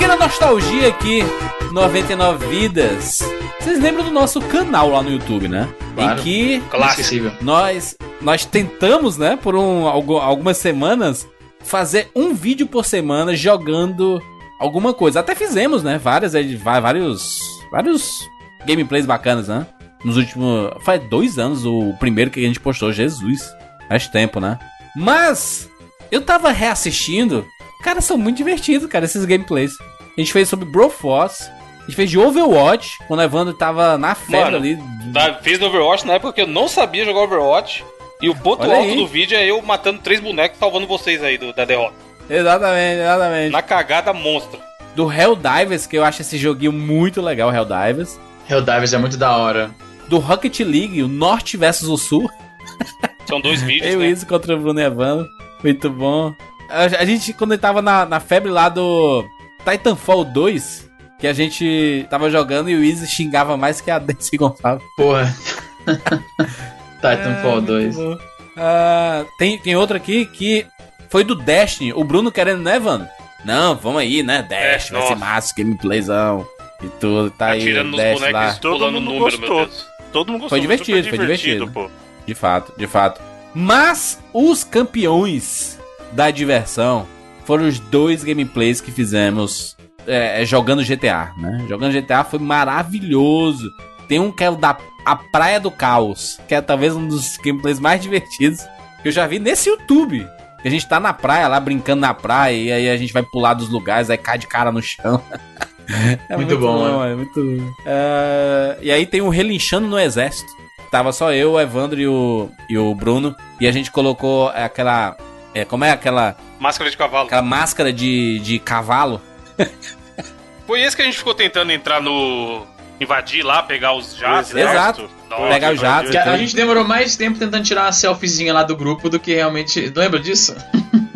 Pequena nostalgia aqui, 99 vidas. Vocês lembram do nosso canal lá no YouTube, né? Claro. Em que Inesquecível. nós nós tentamos, né, por um, algu- algumas semanas fazer um vídeo por semana jogando alguma coisa. Até fizemos, né, várias vários vários gameplays bacanas, né? Nos últimos, faz dois anos o primeiro que a gente postou, Jesus. Faz tempo, né? Mas eu tava reassistindo, cara, são muito divertidos, cara, esses gameplays. A gente fez sobre Broforce, a gente fez de Overwatch, quando o Evandro tava na febre Mano, ali. Tá, Fiz no Overwatch na época que eu não sabia jogar Overwatch. E o ponto Olha alto aí. do vídeo é eu matando três bonecos salvando vocês aí do- da derrota. Exatamente, exatamente. Na cagada monstro. Do Helldivers, que eu acho esse joguinho muito legal, Helldivers. Helldivers é muito da hora. Do Rocket League, o Norte versus o Sul. São dois vídeos, Eu né? isso contra o Bruno Evandro. Muito bom. A, a gente, quando tava na, na febre lá do Titanfall 2, que a gente tava jogando e o Easy xingava mais que a Desi Gonçalves. Porra. Titanfall É, 2. muito bom. Ah, tem, tem outro aqui que foi do Destiny. O Bruno querendo, né, Evandro? Não, vamos aí, né? Destiny, vai ser nossa. massa, gameplayzão e tudo. Tá aí, Atirando o nos Destiny lá. Todo mundo número, gostou. Todo mundo gostou. Foi divertido, foi divertido. pô. De fato, de fato. Mas os campeões da diversão foram os dois gameplays que fizemos é, é, jogando GTA, né? Jogando GTA foi maravilhoso. Tem um que é o da a Praia do Caos, que é talvez um dos gameplays mais divertidos que eu já vi nesse YouTube. A gente tá na praia lá, brincando na praia, e aí a gente vai pular dos lugares, aí cai de cara no chão. É Muito bom, né? mano, muito bom. É, e aí tem o Relinchando no Exército. Tava só eu, o Evandro e o, e o Bruno. E a gente colocou aquela. É, como é aquela, Máscara de cavalo. aquela máscara de, de cavalo? Foi esse que a gente ficou tentando entrar no. invadir lá, pegar os jatos. né? Exato. Nossa, Pegar os jatos. A, a gente demorou mais tempo tentando tirar uma selfiezinha lá do grupo do que realmente. Lembra disso?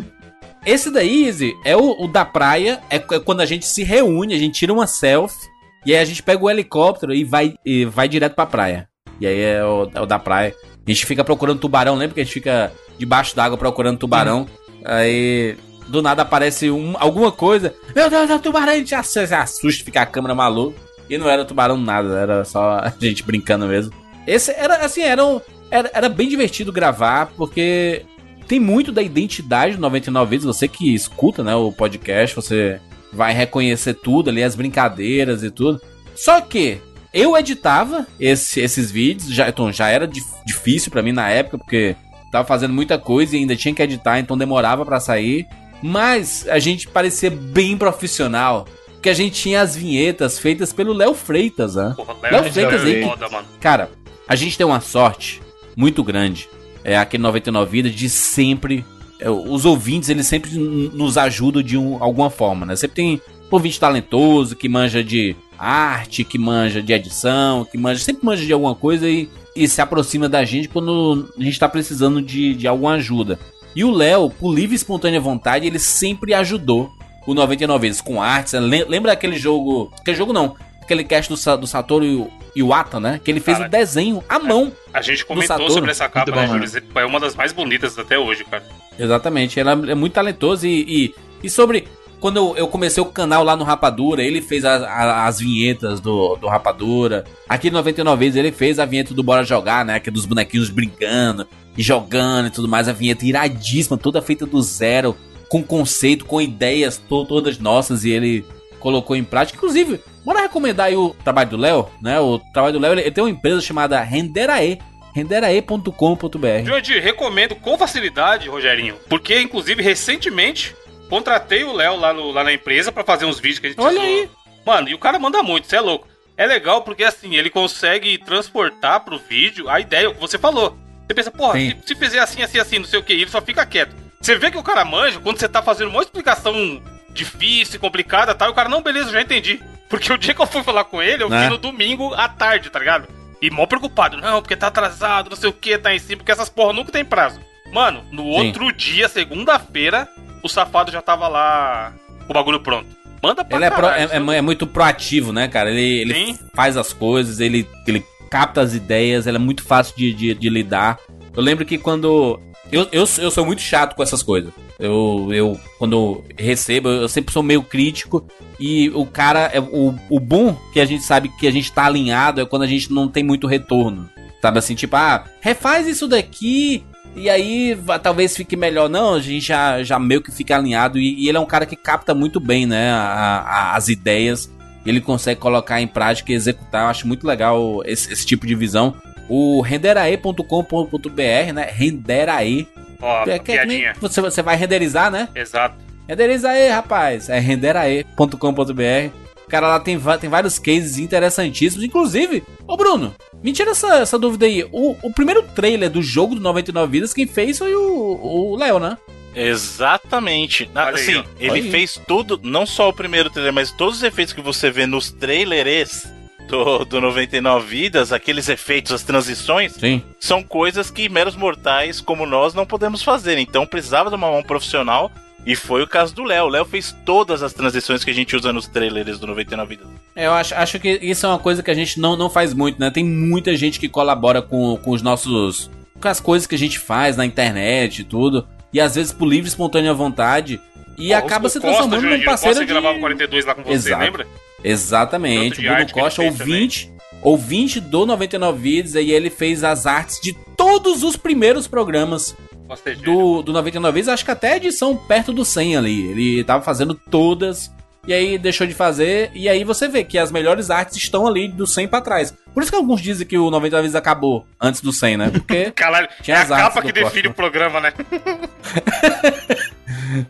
Esse daí, Izzy, é o, o da praia. É, é quando a gente se reúne, a gente tira uma selfie. E aí a gente pega o helicóptero e vai, e vai direto pra praia. E aí é o, é o da praia. A gente fica procurando tubarão, lembra que a gente fica debaixo d'água procurando tubarão? Aí do nada aparece um, alguma coisa. Meu Deus, é um tubarão! A gente assusta, fica a câmera maluca. E não era tubarão nada, era só a gente brincando mesmo. Esse era assim, era, um, era, era bem divertido gravar, porque tem muito da identidade do 99 vezes. Você que escuta né, o podcast, você vai reconhecer tudo ali, as brincadeiras e tudo. Só que eu editava esse- esses vídeos, já, então, já era dif- difícil pra mim na época, porque tava fazendo muita coisa e ainda tinha que editar, então demorava pra sair. Mas a gente parecia bem profissional, porque a gente tinha as vinhetas feitas pelo Léo Freitas, né? Porra, Léo Léo Freitas é aí que-. Cara, a gente tem uma sorte muito grande. É aquele 99 Vidas de sempre. é, os ouvintes, eles sempre nos ajudam de um- alguma forma, né? Sempre tem ouvinte talentoso que manja de arte, que manja de edição, que manja, sempre manja de alguma coisa e, e se aproxima da gente quando a gente tá precisando de, de alguma ajuda. E o Léo, por livre e espontânea vontade, ele sempre ajudou o 99 vezes com artes. Lem- Lembra aquele jogo. Aquele jogo não. Aquele cast do, do Satoru e o- Iwata, né? Que ele fez Cara, o desenho à mão. A gente comentou sobre essa capa, Muito né, bom, Júlio? É uma das mais bonitas até hoje, cara. Exatamente. Ele é muito talentoso e, e, e sobre. Quando eu, eu comecei o canal lá no Rapadura, ele fez as, a- as vinhetas do, do Rapadura. Aqui no 99 vezes ele fez a vinheta do Bora Jogar, né? Que é dos bonequinhos brincando e jogando e tudo mais. A vinheta iradíssima, toda feita do zero, com conceito, com ideias to- todas nossas e ele colocou em prática. Inclusive, bora recomendar aí o trabalho do Léo, né? O trabalho do Léo, ele, ele tem uma empresa chamada Renderae, renderae.com.br. Jurandir, recomendo com facilidade, Rogerinho, porque, inclusive, recentemente, contratei o Léo lá, no- lá na empresa pra fazer uns vídeos que a gente Olha aí. Mano, e o cara manda muito, você é louco. É legal porque, assim, ele consegue transportar pro vídeo a ideia, que você falou. Você pensa, porra, Sim. se, se fizer assim, assim, assim, não sei o que, ele só fica quieto. Você vê que o cara manja quando você tá fazendo uma explicação difícil, complicada tal, e o cara, não, beleza, já entendi. Porque o dia que eu fui falar com ele, eu Né? vi no domingo à tarde, tá ligado? E mó preocupado, não, porque tá atrasado, não sei o que, tá em cima, porque essas porra nunca tem prazo. Mano, no outro dia, segunda-feira, o safado já tava lá com o bagulho pronto. Manda pra Ele é, pro- caralho, é- você é- é muito proativo, né, cara? Ele, ele faz as coisas, ele, ele capta as ideias, ele é muito fácil de, de, de lidar. Eu lembro que quando Eu, eu, eu sou muito chato com essas coisas. Eu, eu quando eu recebo, eu sempre sou meio crítico. E o cara, é o, o bom que a gente sabe que a gente tá alinhado é quando a gente não tem muito retorno. Sabe assim, tipo, ah, refaz isso daqui, e aí talvez fique melhor. Não, a gente já, já meio que fica alinhado. E, e ele é um cara que capta muito bem, né? A, a, as ideias. Ele consegue colocar em prática e executar. Eu acho muito legal esse, esse tipo de visão. O renderae.com.br, né? Renderae. Ó, é, que, nem, você, você vai renderizar, né? Exato. Renderiza aí, rapaz. É renderae.com.br. O cara lá tem, tem vários cases interessantíssimos. Inclusive, ô Bruno, me tira essa, essa dúvida aí. O, o primeiro trailer do jogo do 99 Vidas, quem fez foi o Léo, né? Exatamente. Assim, aí, ele aí. fez tudo, não só o primeiro trailer, mas todos os efeitos que você vê nos trailers do, do 99 Vidas, aqueles efeitos, as transições, Sim. são coisas que meros mortais como nós não podemos fazer. Então precisava de uma mão profissional e foi o caso do Léo. O Léo fez todas as transições que a gente usa nos trailers do 99 Vidas. É, eu acho, acho que isso é uma coisa que a gente não, não faz muito, né? Tem muita gente que colabora com, com os nossos. com as coisas que a gente faz na internet e tudo. E às vezes por livre e espontânea vontade. E Pô, acaba se transformando Costa, num parceiro. Costa de... gravava 42 lá com você, Exato. lembra? Exatamente. O Bruno Costa, ouvinte. Ouvinte do 99 Vídeos, e ele fez as artes de todos os primeiros programas do, do 99 vezes, acho que até a edição perto do 100 ali. Ele tava fazendo todas, e aí deixou de fazer, e aí você vê que as melhores artes estão ali do 100 pra trás. Por isso que alguns dizem que o 99 vezes acabou antes do 100, né? Porque. Caralho, tinha é a capa que define o programa, né?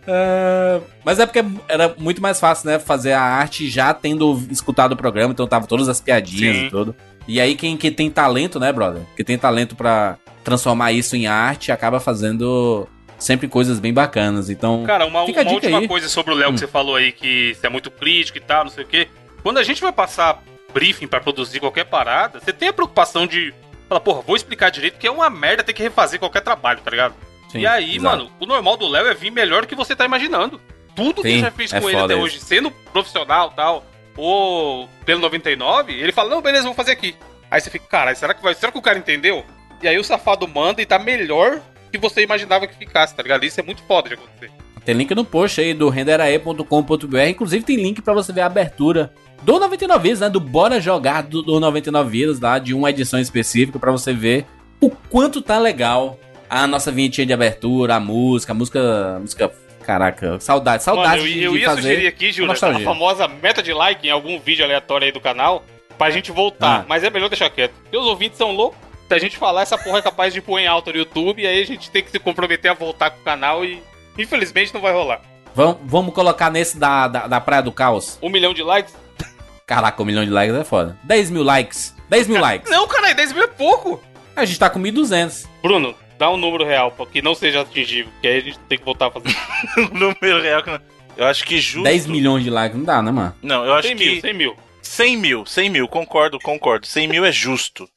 uh, mas é porque era muito mais fácil, né? Fazer a arte já tendo escutado o programa, então tava todas as piadinhas Sim. e tudo. E aí, quem, quem tem talento, né, brother? Que tem talento para transformar isso em arte, acaba fazendo sempre coisas bem bacanas. Então, cara, uma, uma última aí. coisa sobre o Léo hum. que você falou aí, que você é muito crítico e tal, não sei o quê. Quando a gente vai passar briefing para produzir qualquer parada, você tem a preocupação de falar, porra, vou explicar direito, que é uma merda ter que refazer qualquer trabalho, tá ligado? Sim, e aí, exato. mano, o normal do Léo é vir melhor do que você tá imaginando. Tudo Sim, que já fez é com ele até isso. hoje, sendo profissional tal, ou pelo 99, ele fala, não, beleza, vou fazer aqui. Aí você fica, cara, será que, vai, será que o cara entendeu? E aí o safado manda e tá melhor que você imaginava que ficasse, tá ligado? Isso é muito foda de acontecer. Tem link no post aí do renderae.com.br. Inclusive tem link para você ver a abertura do 99 Vidas, né? Do Bora Jogar do, do 99 Vidas, lá, de uma edição específica, para você ver o quanto tá legal a nossa vinhetinha de abertura, a música, a música. A música Caraca, saudade, saudade Mano, eu, eu de ia fazer sugerir aqui, Júlio, a famosa meta de like em algum vídeo aleatório aí do canal, pra gente voltar. Ah. Mas é melhor deixar quieto. Porque os ouvintes são loucos se a gente falar, essa porra é capaz de pôr em alta no YouTube, e aí a gente tem que se comprometer a voltar com o canal e infelizmente não vai rolar. Vamos, vamos colocar nesse da, da, da Praia do Caos. Um milhão de likes? Caraca, um milhão de likes é foda. 10 mil likes. 10 mil likes. Não, cara, 10 mil é pouco. A gente tá com 1.200. Bruno, dá um número real, que não seja atingível, que aí a gente tem que voltar a fazer. um número real que não... Eu acho que justo... 10 milhões de likes não dá, né, mano? Não, eu acho 100 que... Mil, 100 mil. 100 mil, 100 mil, concordo, concordo. 100 mil é justo.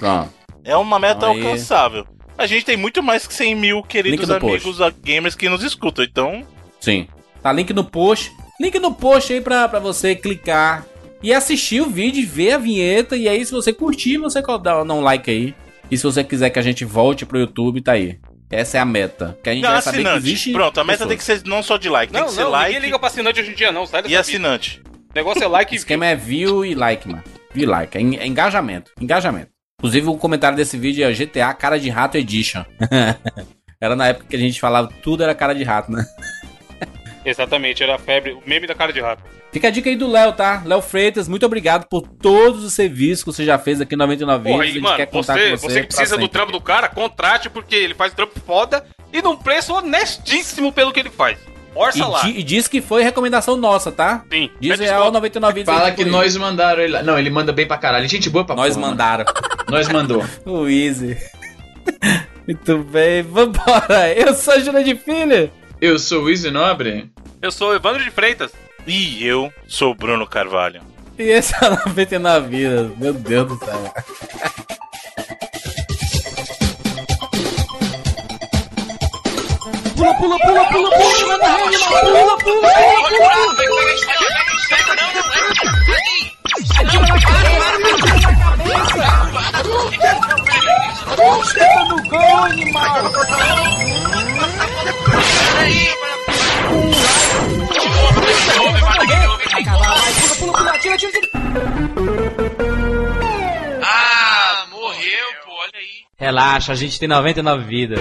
Pronto. É uma meta então, alcançável. A gente tem muito mais que 100 mil queridos amigos post. gamers que nos escutam, então. Sim. Tá link no post. Link no post aí pra, pra você clicar e assistir o vídeo, ver a vinheta. E aí, se você curtir, você dá um like aí. E se você quiser que a gente volte pro YouTube, tá aí. Essa é a meta. Que a gente não, vai assinante. saber que existe. Pronto, a meta pessoas. tem que ser não só de like, não, tem que não, ser like. Ninguém liga pra assinante hoje em dia, não. Sai e assinante. Vida. O negócio é like e O esquema é view e like, mano. View e like. É, é engajamento. Engajamento. Inclusive, o comentário desse vídeo é GTA Cara de Rato Edition. era na época que a gente falava tudo era cara de rato, né? Exatamente, era a febre, o meme da cara de rato. Fica a dica aí do Léo, tá? Léo Freitas, muito obrigado por todos os serviços que você já fez aqui no 99 Porra, Vídeos. gente mano, quer contar você, com você. Você que precisa do trampo do cara, contrate, porque ele faz trampo foda e num preço honestíssimo pelo que ele faz. Orça e lá. E diz que foi recomendação nossa, tá? Sim. Diz real 99 Fala que nós mandaram ele lá. Não, ele manda bem pra caralho. Gente boa pra Nós porra, mandaram. nós mandou. o Easy. Muito bem, vambora. Eu sou a Júlia de Filho. Eu sou o Easy Nobre. Eu sou o Evandro de Freitas. E eu sou o Bruno Carvalho. E esse é o 99 Vidas. Meu Deus do céu. Pula, pula, pula, pula, pula, na rede, pula, pula, pula, pula. Senta no cão, animal! Peraí, Ah, morreu, pô, olha aí. Relaxa, a gente tem 99 vidas.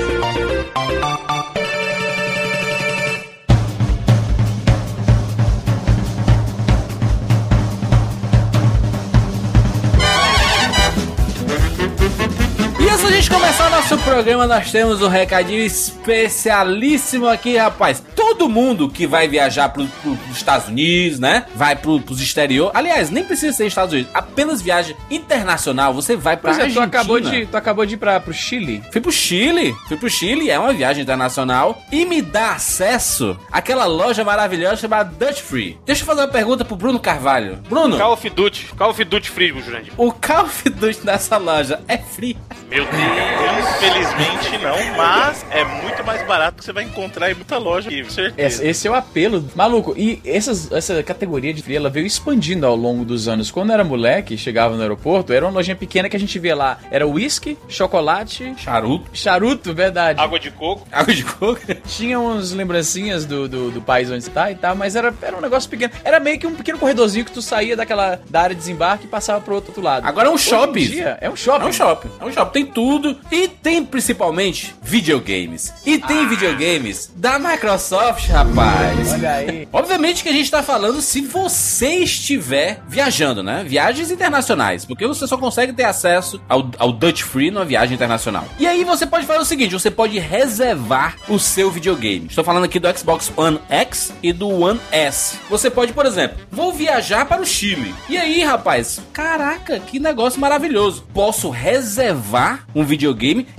Gente começar o nosso programa, nós temos um recadinho especialíssimo aqui, rapaz. Todo mundo que vai viajar para os Estados Unidos, né? Vai para os exterior. Aliás, nem precisa ser Estados Unidos. Apenas viagem internacional. Você vai para é, tu acabou de, tu acabou de ir para o Chile. Fui pro Chile. Fui pro Chile. É uma viagem internacional e me dá acesso àquela loja maravilhosa chamada Dutch Free. Deixa eu fazer uma pergunta pro Bruno Carvalho. Bruno. Call of Duty. Call of Duty Free, Jurandir. O Call of Duty dessa loja é free. Meu Deus. Infelizmente não, mas é muito mais barato que você vai encontrar em muita loja aqui, certeza. Esse, é o apelo. Maluco, e essas, essa categoria de free, ela veio expandindo ao longo dos anos. Quando era moleque, chegava no aeroporto, era uma lojinha pequena que a gente via lá. Era whisky, chocolate... Charuto. Charuto, verdade. Água de coco. Água de coco. Tinha uns lembrancinhas do, do, do país onde você tá e tal, mas era, era um negócio pequeno. Era meio que um pequeno corredorzinho que tu saía daquela da área de desembarque e passava pro outro lado. Agora é um shopping. Dia, é um shopping. É um shopping. É um shopping. Tem tudo. E tem principalmente videogames. E tem ah. videogames da Microsoft, rapaz. Olha aí. Obviamente que a gente tá falando se você estiver viajando, né? Viagens internacionais. Porque você só consegue ter acesso ao, ao Dutch Free numa viagem internacional. E aí você pode fazer o seguinte: você pode reservar o seu videogame. Estou falando aqui do Xbox One X e do One S. Você pode, por exemplo, vou viajar para o Chile. E aí, rapaz, caraca, que negócio maravilhoso. Posso reservar um videogame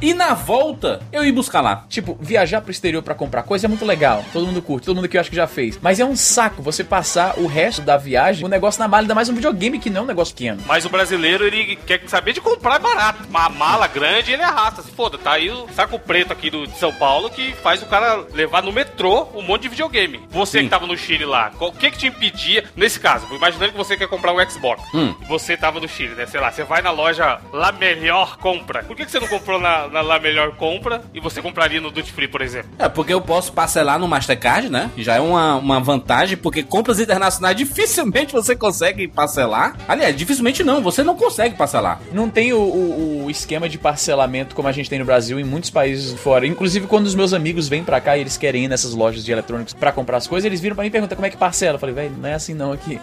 e na volta eu ir buscar lá. Tipo, viajar pro exterior para comprar coisa é muito legal. Todo mundo curte, todo mundo que eu acho que já fez. Mas é um saco você passar o resto da viagem, o negócio na mala, ainda mais um videogame que não é um negócio pequeno. Mas o brasileiro, ele quer saber de comprar barato. Uma mala grande, ele arrasta. Se foda, tá aí o saco preto aqui do, de São Paulo que faz o cara levar no metrô um monte de videogame. Você Sim. que tava no Chile lá, o que que te impedia, nesse caso, imaginando que você quer comprar um Xbox. Hum. Você tava no Chile, né? Sei lá, você vai na loja La Melhor Compra. Por que, que você não comprou na, na Melhor Compra e você compraria no Duty Free, por exemplo? É, porque eu posso parcelar no Mastercard, né? Já é uma, uma vantagem, porque compras internacionais dificilmente você consegue parcelar. Aliás, dificilmente não, você não consegue parcelar. Não tem o, o, o esquema de parcelamento como a gente tem no Brasil em muitos países fora. Inclusive, quando os meus amigos vêm pra cá e eles querem ir nessas lojas de eletrônicos para comprar as coisas, eles viram pra mim e perguntam como é que parcela. Eu falei, velho, não é assim não aqui.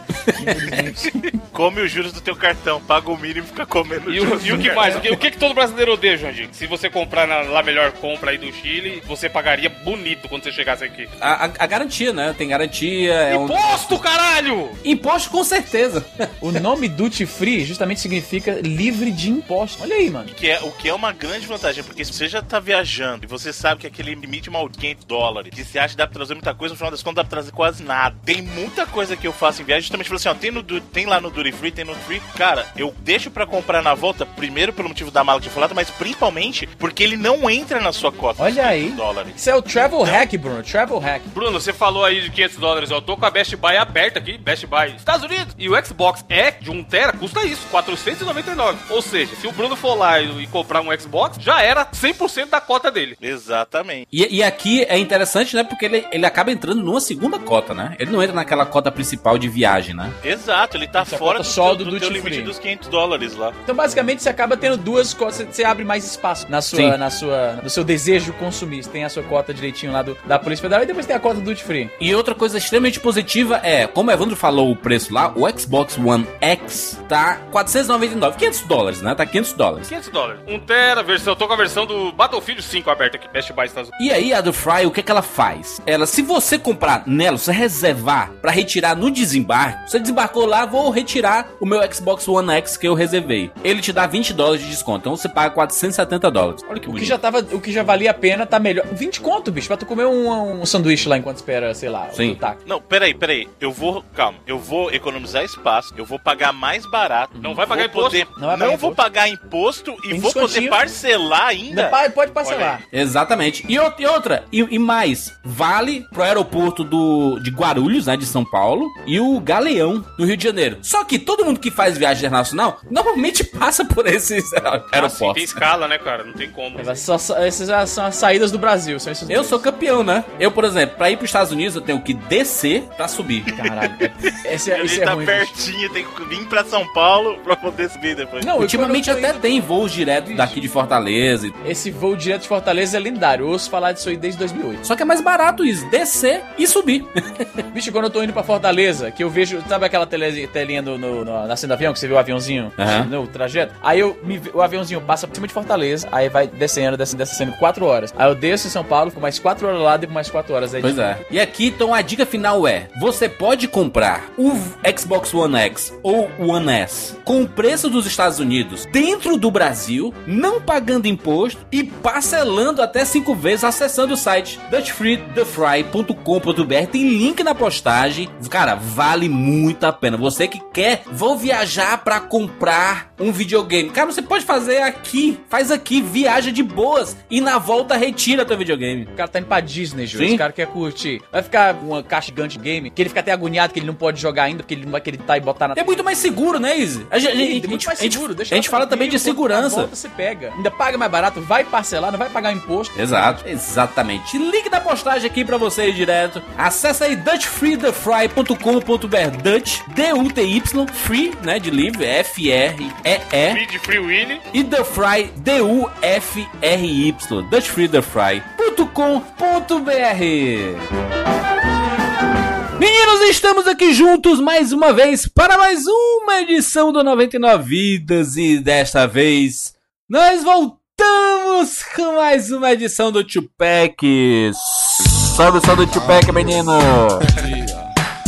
Come os juros do teu cartão, paga o mínimo e fica comendo e o, e o que mais? O que, o que, que todo brasileiro odeia, Jandir? Se você comprar na lá melhor compra aí do Chile, você pagaria bonito quando você chegasse aqui. A, a, a garantia, né? Tem garantia. É Imposto, um... caralho! Imposto com certeza. o nome Duty Free justamente significa livre de imposto. Olha aí, mano. Que é, o que é uma grande vantagem, porque se você já tá viajando e você sabe que aquele limite mal 500 dólares, que você acha que dá pra trazer muita coisa, no final das contas dá pra trazer quase nada. Tem muita coisa que eu faço em viagem, justamente assim, ó, tem, no, tem lá no Duty Free, tem no Free. Cara, eu deixo pra comprar na volta, primeiro pelo motivo da mala que eu falado, mas principalmente porque ele não entra na sua cota. Olha aí. Dólares. Isso é o travel então, hack, Bruno. Travel hack. Bruno, você falou aí de 500 dólares. Eu tô com a Best Buy aberta aqui. Best Buy Estados Unidos. E o Xbox é de 1 tera custa isso, 499. Ou seja, se o Bruno for lá e, comprar um Xbox, já era 100% da cota dele. Exatamente. E, e, aqui é interessante, né? Porque ele, ele acaba entrando numa segunda cota, né? Ele não entra naquela cota principal de viagem, né? Exato, ele tá Essa fora do, só do, do, do teu limite dos 500 dólares lá. Então, basicamente, você acaba tendo duas cotas, você abre mais espaço na sua, na sua, no seu desejo consumir. Você tem a sua cota direitinho lá do, da Polícia Federal e depois tem a cota do Duty Free. E outra coisa extremamente positiva é, como o Evandro falou o preço lá, o Xbox One X tá 499, 500 dólares, né? Tá 500 dólares. 500 dólares. 1 tera, versão, eu tô com a versão do Battlefield 5 aberta aqui, Best Buy Estados Unidos. E aí a do Fry, o que é que ela faz? Ela, se você comprar nela, você reservar para retirar no desembarque, você desembarcou lá, vou retirar o meu Xbox One X que eu reservei. Ele te dá 20 dólares de desconto, então você paga 470 dólares. Olha que bonito. O que já tava, o que já valia a pena tá melhor. 20 conto, bicho, pra tu comer um, um sanduíche lá enquanto espera, sei lá, Sim. o táxi. Não, peraí, peraí. Eu vou, calma, eu vou economizar espaço, eu vou pagar mais barato. Não vai pagar imposto. Poder, não, não pagar vou imposto. pagar imposto e Tem vou poder parcelar ainda. Pode, pode parcelar. Exatamente. E, outra, e, outra e, e, mais, vale pro aeroporto do, de Guarulhos, né, de São Paulo, e o Galeão, no Rio de Janeiro. Só que todo mundo que faz viagem internacional normalmente passa por esses Ah, sim, aeroportos. Escala, né, cara? Não tem como. Mas só- só- essas já são as saídas do Brasil. São esses Eu dois. sou campeão, né? Eu, por exemplo, pra ir pros Estados Unidos, eu tenho que descer pra subir. Caralho. Esse, é- Ele esse é tá ruim. pertinho, tem que vir pra São Paulo pra poder subir depois. Não, Ultimamente até indo- tem voos direto daqui de Fortaleza. Esse voo direto de Fortaleza é lendário. Eu ouço falar disso aí desde 2008. Só que é mais barato isso, descer e subir. Bicho, quando eu tô indo pra Fortaleza, que eu vejo, sabe aquela tele- telinha no, no, no, na cena do avião, que você vê o aviãozinho Aham. no trajeto? Aí eu, me, o aviãozinho passa por cima de Fortaleza, aí vai descendo, descendo, descendo 4 horas. Aí eu desço em São Paulo, fico mais 4 horas lá, depois mais 4 horas. Aí Pois é. E aqui, então, a dica final é: você pode comprar o Xbox One X ou o One S com o preço dos Estados Unidos dentro do Brasil, não pagando imposto e parcelando até cinco vezes acessando o site dutchfreethefry.com.br. Tem link na postagem. Cara, vale muito a pena. Você que quer, vou viajar pra comprar um videogame. Cara, você pode fazer aqui, faz aqui, viaja de boas e na volta retira teu videogame. O cara tá indo pra Disney, Júlio. Sim. Esse cara quer curtir. Vai ficar uma caixa gigante de game, que ele fica até agoniado que ele não pode jogar ainda, porque ele não vai acreditar e botar na. É muito mais seguro, né, Izzy? A gente, a gente- É muito mais a gente- seguro, deixa a gente fala também de segurança. volta você pega. Ainda paga mais barato, vai parcelar, não vai pagar imposto. Exato, exatamente. Link da postagem aqui pra você ir direto. Acesse aí dutchfreethefry.com.br Dutch, D-U-T-Y, free, né, de livre, F-R-E-E. Free de Free Willy. E The Fry, D-U-F-R-Y, dutchfreethefry.com.br Meninos, estamos aqui juntos mais uma vez para mais uma edição do 99 Vidas e desta vez nós voltamos com mais uma edição do Tupac. Som do Tupac, menino!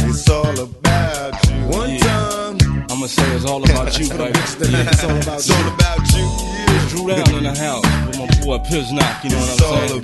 It's all about you. One time, I'ma say it's all about you, baby. it's all about you. It's all about you. Yeah. In the house with my boy Piznock, you know what I'm saying?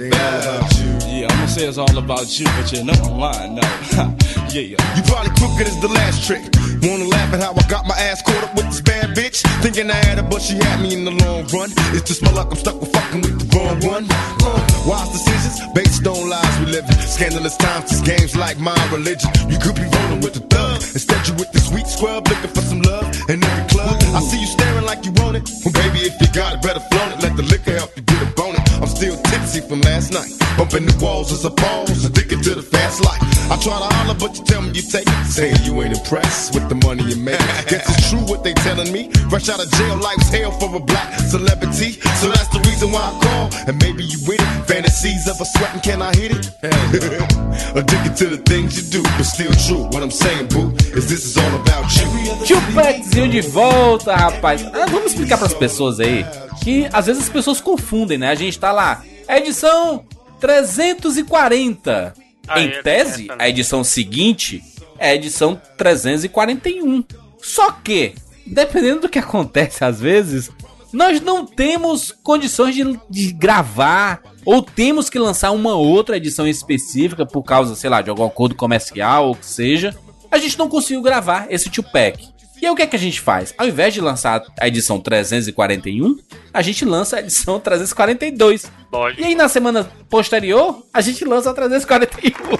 Yeah, I'ma say it's all about you, but you know I'm lying now. yeah. You probably crooked as the last trick. Wanna laugh at how I got my ass caught up with this bad bitch? Thinking I had her, but she had me in the long run. It's just my luck, I'm stuck with fucking with the wrong one. Uh, wise decisions based on lies we live in. Scandalous times, these games like my religion. You could be rolling with the thug. Instead, you with the sweet scrub looking for some love in every club. I see you staring like you want it. Well, baby, if you got it, better flaunt it. Let the liquor help you get a bonus. I'm still tipsy from last night. Bumping the walls as a pause, addicted to the fast life. I try to holler, but you tell me you take it. Saying you ain't impressed with the money you make. Guess it's true what they telling me. Fresh out of jail, life's hell for a black celebrity. So that's the reason why I call. And maybe you with it. Fantasies of a sweating, can I hit it? addicted to the things you do, but still true. What I'm saying, boo, is this is all about you. Tupaczinho de volta, rapaz. Ah, vamos explicar pras pessoas aí que às vezes as pessoas confundem, né? A gente tá lá, edição 340. Ah, em é, tese, né? a edição seguinte é a edição 341. Só que, dependendo do que acontece às vezes, nós não temos condições de, de gravar ou temos que lançar uma outra edição específica por causa, sei lá, de algum acordo comercial ou que seja. A gente não conseguiu gravar esse Tupac. E aí o que é que a gente faz? Ao invés de lançar a edição 341, a gente lança a edição 342. Lógico. E aí na semana posterior, a gente lança a 341.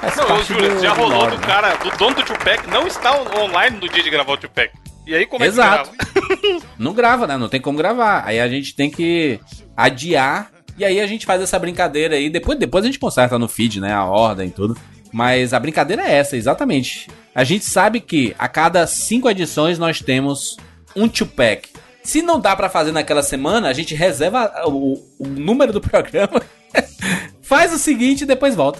Faz Não, Júlio, do- já rolou do cara, do dono do Tupac, não está online no dia de gravar o Tupac. E aí como é Exato. que grava? Não grava, né? Não tem como gravar. Aí a gente tem que adiar. E aí a gente faz essa brincadeira aí. Depois, depois a gente conserta no feed, né? A ordem e tudo. Mas a brincadeira é essa, exatamente. A gente sabe que a cada cinco edições nós temos um Tupac. Se não dá pra fazer naquela semana, a gente reserva o, o número do programa, faz o seguinte e depois volta.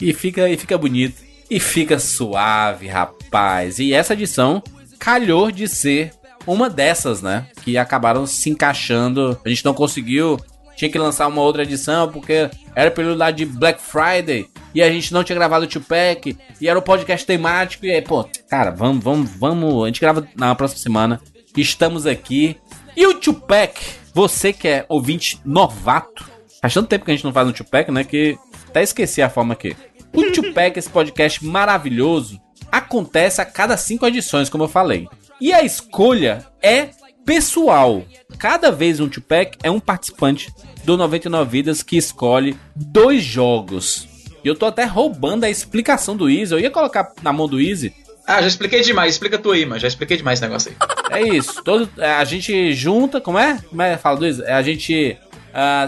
E fica, e fica bonito. E fica suave, rapaz. E essa edição calhou de ser uma dessas, né? Que acabaram se encaixando. A gente não conseguiu. Tinha que lançar uma outra edição porque era período lá de Black Friday e a gente não tinha gravado o Tupac e era o podcast temático. E aí, pô, cara, vamos, vamos, vamos. A gente grava na próxima semana. Estamos aqui. E o Tupac, você que é ouvinte novato, faz tanto tempo que a gente não faz um Tupac, né? Que até esqueci a forma aqui. O Tupac, esse podcast maravilhoso, acontece a cada cinco edições, como eu falei. E a escolha é pessoal. Cada vez um Tupac é um participante do 99 Vidas que escolhe dois jogos. E eu tô até roubando a explicação do Easy. Eu ia colocar na mão do Easy, Ah, já expliquei demais. Explica tu aí, mano. Já expliquei demais esse negócio aí. É isso. Todo, é, a gente junta, como é? Como é? Fala, Luiz. É, a gente.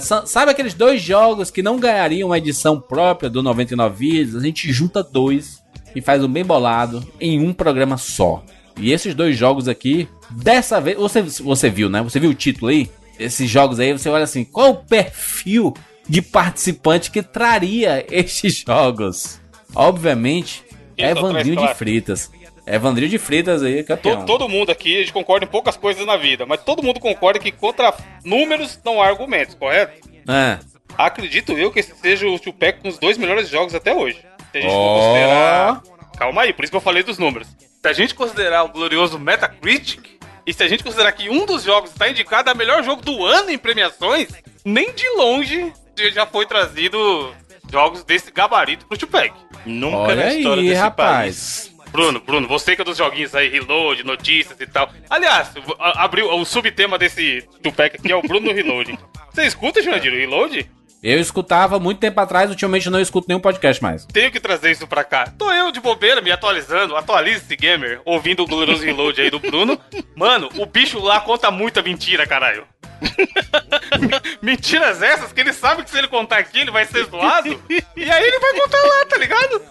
sa- sabe aqueles dois jogos que não ganhariam uma edição própria do 99 Vidas? A gente junta dois e faz um bem bolado em um programa só. E esses dois jogos aqui, dessa vez. Você, você viu, né? Você viu o título aí? Esses jogos aí, você olha assim: qual o perfil de participante que traria estes jogos? Obviamente, Isso, Evandrinho atrás, de claro. Freitas. Evandrinho de Freitas aí, campeão. To- todo mundo aqui, a gente concorda em poucas coisas na vida, mas todo mundo concorda que contra números não há argumentos, correto? É. Acredito eu que esse seja o Tupac com os dois melhores jogos até hoje. Se a gente for Ó. considerar. Calma aí, por isso que eu falei dos números. Se a gente considerar o glorioso Metacritic, e se a gente considerar que um dos jogos está indicado a melhor jogo do ano em premiações, nem de longe já foi trazido jogos desse gabarito pro Tupac. Nunca Olha na história aí, desse rapaz. país. Bruno, Bruno, você que é dos joguinhos aí, Reload, notícias e tal. Aliás, abriu o subtema desse Tupac aqui é o Bruno no Reload. Você escuta, Jurandir, o Reload? Eu escutava muito tempo atrás, ultimamente não escuto nenhum podcast mais. Tenho que trazer isso pra cá. Tô eu de bobeira me atualizando, atualize-se gamer, ouvindo o glorioso Reload aí do Bruno. Mano, o bicho lá conta muita mentira, caralho. Mentiras essas que ele sabe que se ele contar aqui ele vai ser zoado. E aí ele vai contar lá, tá ligado?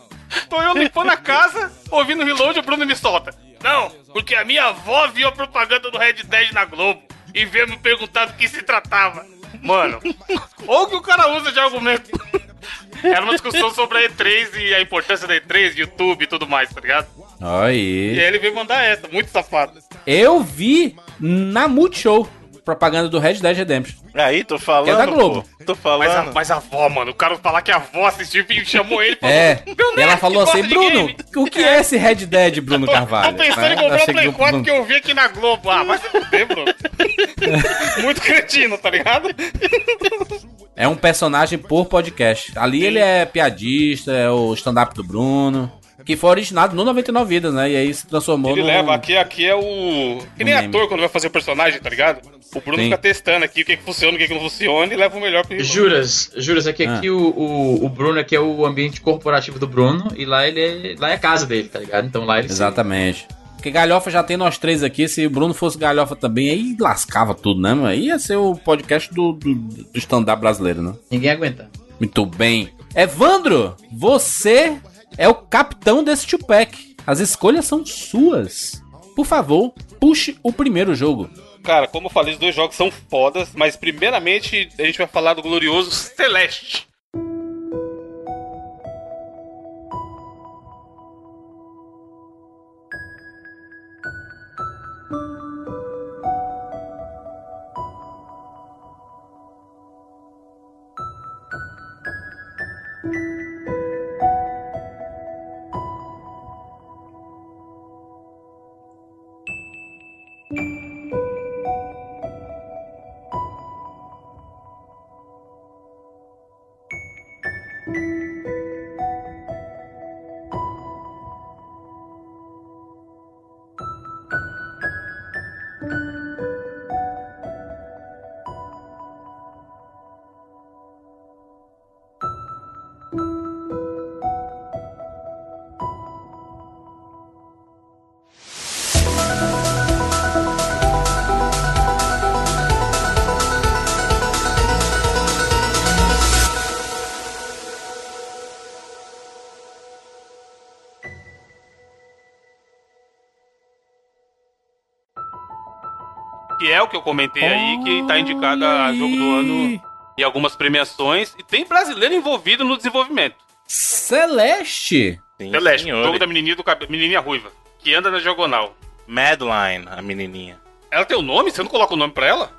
Tô eu limpando a casa, ouvindo o reload, o Bruno me solta. Não, porque a minha avó viu a propaganda do Red Dead na Globo e veio me perguntar do que se tratava. Mano, ou que o cara usa de argumento. Era uma discussão sobre a E3 e a importância da E3, YouTube e tudo mais, tá ligado? E Aí. aí ele veio mandar essa, muito safado. Eu vi na Multishow propaganda do Red Dead Redemption. Aí, tô falando. É da Globo. pô. Tô Mas a, falando. mas a avó, mano, o cara falar que a avó assistiu e chamou ele falou: É. Meu E ela neto falou assim, Bruno, game." o que é esse Red Dead, Bruno Carvalho? tô pensando em Né? comprar o Play que 4 que eu vi aqui na Globo. Ah, vai se fuder, Bruno. Muito cretino, tá ligado? É um personagem por podcast. Ali ele é piadista, é o stand-up do Bruno. Que foi originado no 99 Vidas, né? E aí se transformou Ele no... leva, aqui, aqui é o. Que nem Um meme. ator quando vai fazer o personagem, tá ligado? O Bruno Sim. fica testando aqui o que, que funciona, o que, que não funciona e leva o melhor pro Reload. Juras, juras, é que Ah. aqui o, o, o Bruno aqui é o ambiente corporativo do Bruno e lá ele é, lá é a casa dele, tá ligado? Então lá ele se- Exatamente. Porque galhofa já tem nós três aqui. Se o Bruno fosse galhofa também, aí lascava tudo, né, mano? Aí ia ser o podcast do, do, do stand-up brasileiro, né? ninguém aguenta. Muito bem. Evandro, você é o capitão desse Tupac. As escolhas são suas. Por favor, puxe o primeiro jogo. Cara, como eu falei, os dois jogos são fodas, mas primeiramente a gente vai falar do glorioso Celeste. Que é o que eu comentei aí, que tá indicado a jogo do ano em algumas premiações. E tem brasileiro envolvido no desenvolvimento. Celeste. Sim, Celeste, senhor. jogo da menininha, do cabe- menininha ruiva, que anda na diagonal. Madeline, a menininha. Ela tem o nome? Você não coloca o nome pra ela?